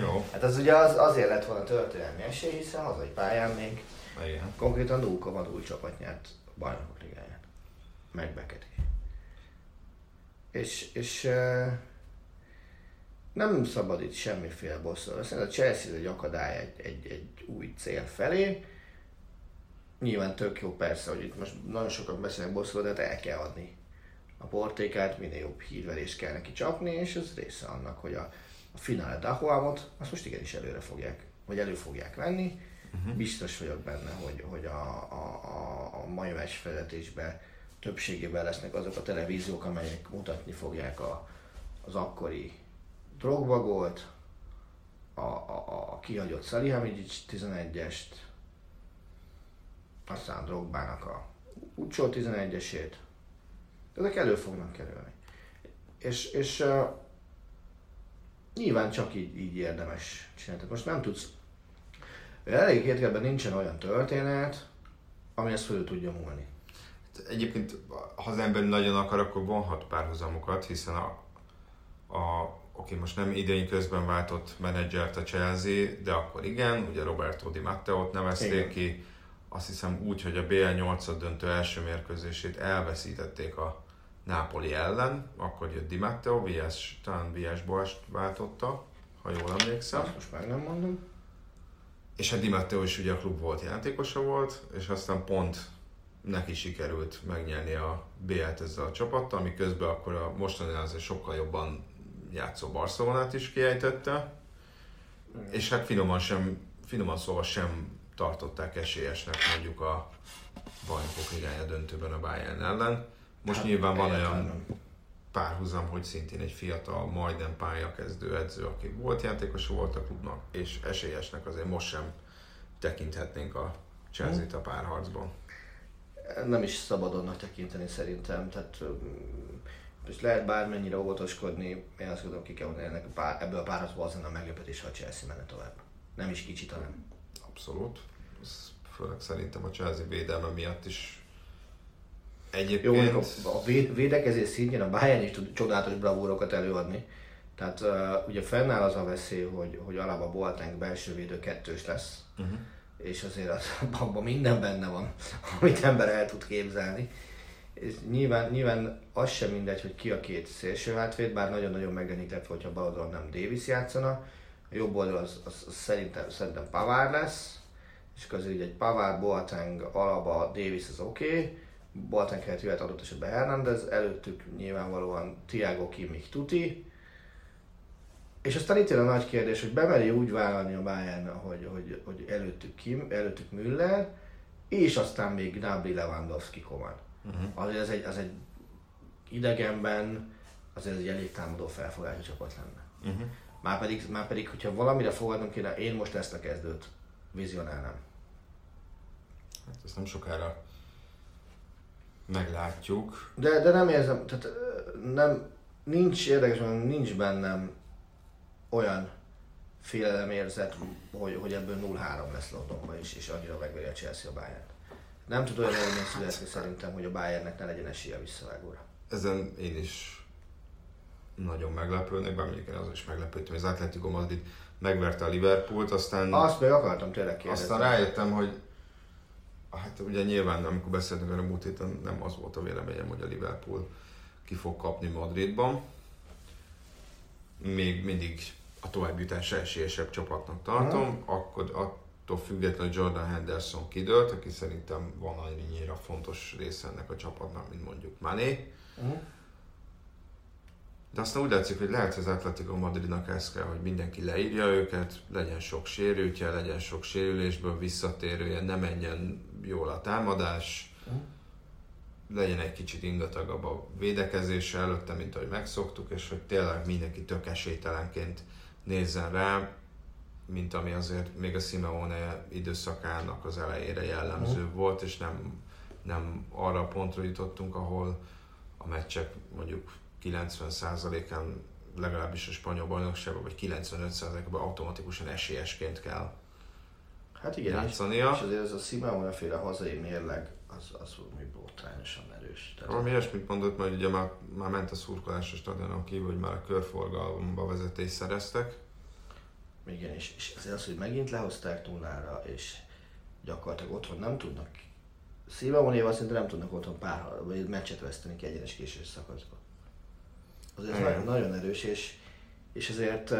Jó, hát az ugye az, azért lett volna történelmi esély, hiszen hazai pályán még igen. konkrétan Dúka Vadúj csapat nyert a bajnokok ligáját. Meg Beketi. És, és nem szabad itt semmiféle bosszúra. Szerintem a Chelsea egy akadály egy, egy, egy új cél felé. Nyilván tök jó persze, hogy itt most nagyon sokan beszélnek bosszúra, de hát el kell adni a portékát, minél jobb hírverést kell neki csapni, és ez része annak, hogy a, a finale Dahoamot, azt most igenis előre fogják, vagy elő fogják venni. Uh-huh. Biztos vagyok benne, hogy, hogy a, a, a, a mai meccsvezetésben többségében lesznek azok a televíziók, amelyek mutatni fogják a, az akkori Drogba gólt, a, a, a kihagyott Salihamidzic 11-est, aztán Drogbának a Ucsó 11-esét. Ezek elő fognak kerülni. És, és uh, nyilván csak így, így érdemes csinálni. Tehát most nem tudsz, elég hétkedben nincsen olyan történet, ami ezt fölül tudja múlni. Egyébként, ha az ember nagyon akar, akkor vonhat párhuzamokat, hiszen a, a oké, most nem idén közben váltott menedzsert a Chelsea, de akkor igen, ugye Roberto Di Matteo-t nevezték igen. ki, azt hiszem úgy, hogy a BL 8 döntő első mérkőzését elveszítették a Napoli ellen, akkor jött Di Matteo, VS, talán VS Boast váltotta, ha jól emlékszem. Azt most meg nem mondom. És a Di Matteo is ugye a klub volt játékosa volt, és aztán pont neki sikerült megnyerni a BL-t ezzel a csapattal, ami közben akkor a mostani azért sokkal jobban játszó Barcelonát is kiejtette, és hát finoman, sem, finoman szóval sem tartották esélyesnek mondjuk a bajnokok ligája döntőben a Bayern ellen. Most hát, nyilván van olyan párhuzam, hogy szintén egy fiatal, majdnem pályakezdő edző, aki volt játékos volt a klubnak, és esélyesnek azért most sem tekinthetnénk a Chelsea-t a párharcban. Nem is szabadonnak tekinteni szerintem, tehát és lehet bármennyire óvatoskodni, én azt gondolom, ki kell mondani, ennek a pár, ebből a párharcból az a meglepetés, ha Chelsea menne tovább. Nem is kicsit, hanem. Abszolút. Ez főleg szerintem a Chelsea védelme miatt is Egyébként... Jó, a védekezés szintjén a Bayern is tud csodálatos bravúrokat előadni. Tehát uh, ugye fennáll az a veszély, hogy, hogy alapban Boateng belső védő kettős lesz, uh-huh. és azért az, [LAUGHS] abban minden benne van, amit ember el tud képzelni. És nyilván, nyilván az sem mindegy, hogy ki a két szélső hátvéd, bár nagyon-nagyon megenített, hogyha bal oldalon nem Davis játszana. A jobb oldal az, az, az szerintem, szerintem Pavár lesz, és közül így egy Pavár, Boateng, Alaba, Davis az oké. Okay Baltán kellett jöhet adott esetben Hernández, előttük nyilvánvalóan Tiago Kimmich Tuti, és aztán itt jön a nagy kérdés, hogy bemeri úgy vállalni a Bayern, hogy, hogy, hogy előttük, Kim, előttük Müller, és aztán még Gnabry Lewandowski Koman. Uh-huh. Azért ez egy, az egy idegenben, azért ez egy elég támadó felfogású csapat lenne. Uh-huh. Már pedig, már pedig, hogyha valamire fogadnom kéne, én most ezt a kezdőt vizionálnám. Hát ezt nem sokára meglátjuk. De, de nem érzem, tehát nem, nincs érdekes, nincs bennem olyan félelemérzet, hogy, hogy ebből 0-3 lesz Londonban is, és annyira megveri a Chelsea a bayern Nem tud olyan eredmény születni szerintem, hogy a Bayernnek ne legyen esélye visszavágóra. Ezen én is nagyon meglepődnék, bár mondjuk én azon is meglepődtem, hogy az Atletico Madrid megverte a Liverpoolt, aztán... Azt még akartam tényleg kérdezni. Aztán rájöttem, hogy Hát ugye nyilván, amikor beszéltünk a múlt héten, nem az volt a véleményem, hogy a Liverpool ki fog kapni Madridban. Még mindig a továbbjutás esélyesebb csapatnak tartom, uh-huh. akkor attól függetlenül Jordan Henderson kidőlt, aki szerintem van annyira fontos része ennek a csapatnak, mint mondjuk Mané. Uh-huh. De aztán úgy látszik, hogy lehet, hogy az Atletico Madridnak ez kell, hogy mindenki leírja őket, legyen sok sérültje, legyen sok sérülésből visszatérője, ne menjen jól a támadás, legyen egy kicsit ingatagabb a védekezése előtte, mint ahogy megszoktuk, és hogy tényleg mindenki tök esélytelenként nézzen rá, mint ami azért még a Simeone időszakának az elejére jellemző uh-huh. volt, és nem, nem arra a pontra jutottunk, ahol a meccsek mondjuk 90%-án legalábbis a spanyol bajnokságban, vagy 95%-ban automatikusan esélyesként kell hát igen, játszania. És, és azért ez a Simeone féle hazai mérleg, az, az mi botrányosan erős. Tehát Valami ilyesmit mondott, mert ugye már, már ment a szurkolás a stadionon kívül, hogy már a körforgalomba vezetést szereztek. Igen, és, és azért az, hogy megint lehozták nullára, és gyakorlatilag otthon nem tudnak Simeonéval szinte nem tudnak otthon pár, vagy meccset veszteni egyenes késős szakaszban azért nagyon, nagyon erős, és, és ezért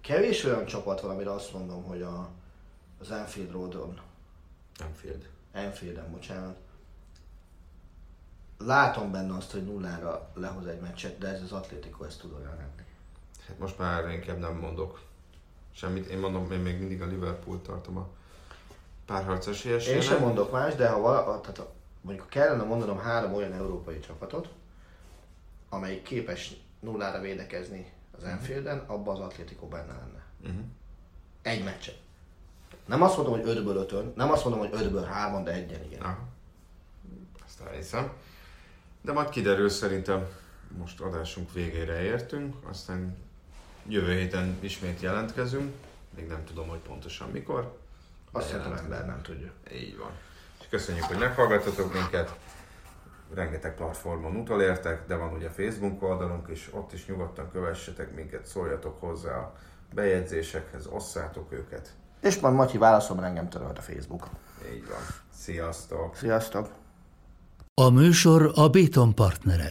kevés olyan csapat van, amire azt mondom, hogy a, az Enfield Roadon, Enfield. Enfielden, bocsánat, látom benne azt, hogy nullára lehoz egy meccset, de ez az Atlético ezt tud olyan lenni. Hát most már inkább nem mondok semmit. Én mondom, én még mindig a Liverpool tartom a párharcos Én sem mondok más, de ha vala, tehát mondjuk kellene mondanom három olyan európai csapatot, amelyik képes nullára védekezni az Enfielden, abban az Atlético benne lenne. Uh-huh. Egy meccset. Nem azt mondom, hogy 5-ből 5 nem azt mondom, hogy 5-ből 3 de egyen igen. Aha. Ezt elhiszem. De majd kiderül szerintem, most adásunk végére értünk, aztán jövő héten ismét jelentkezünk, még nem tudom, hogy pontosan mikor. Azt szerintem ember nem tudja. Így van. És köszönjük, hogy meghallgattatok minket. Rengeteg platformon utolértek, de van ugye Facebook oldalunk is, ott is nyugodtan kövessetek minket, szóljatok hozzá a bejegyzésekhez, osszátok őket. És majd Matyi válaszol, mert engem törölt a Facebook. Így van. Sziasztok! Sziasztok! A műsor a Béton partnere.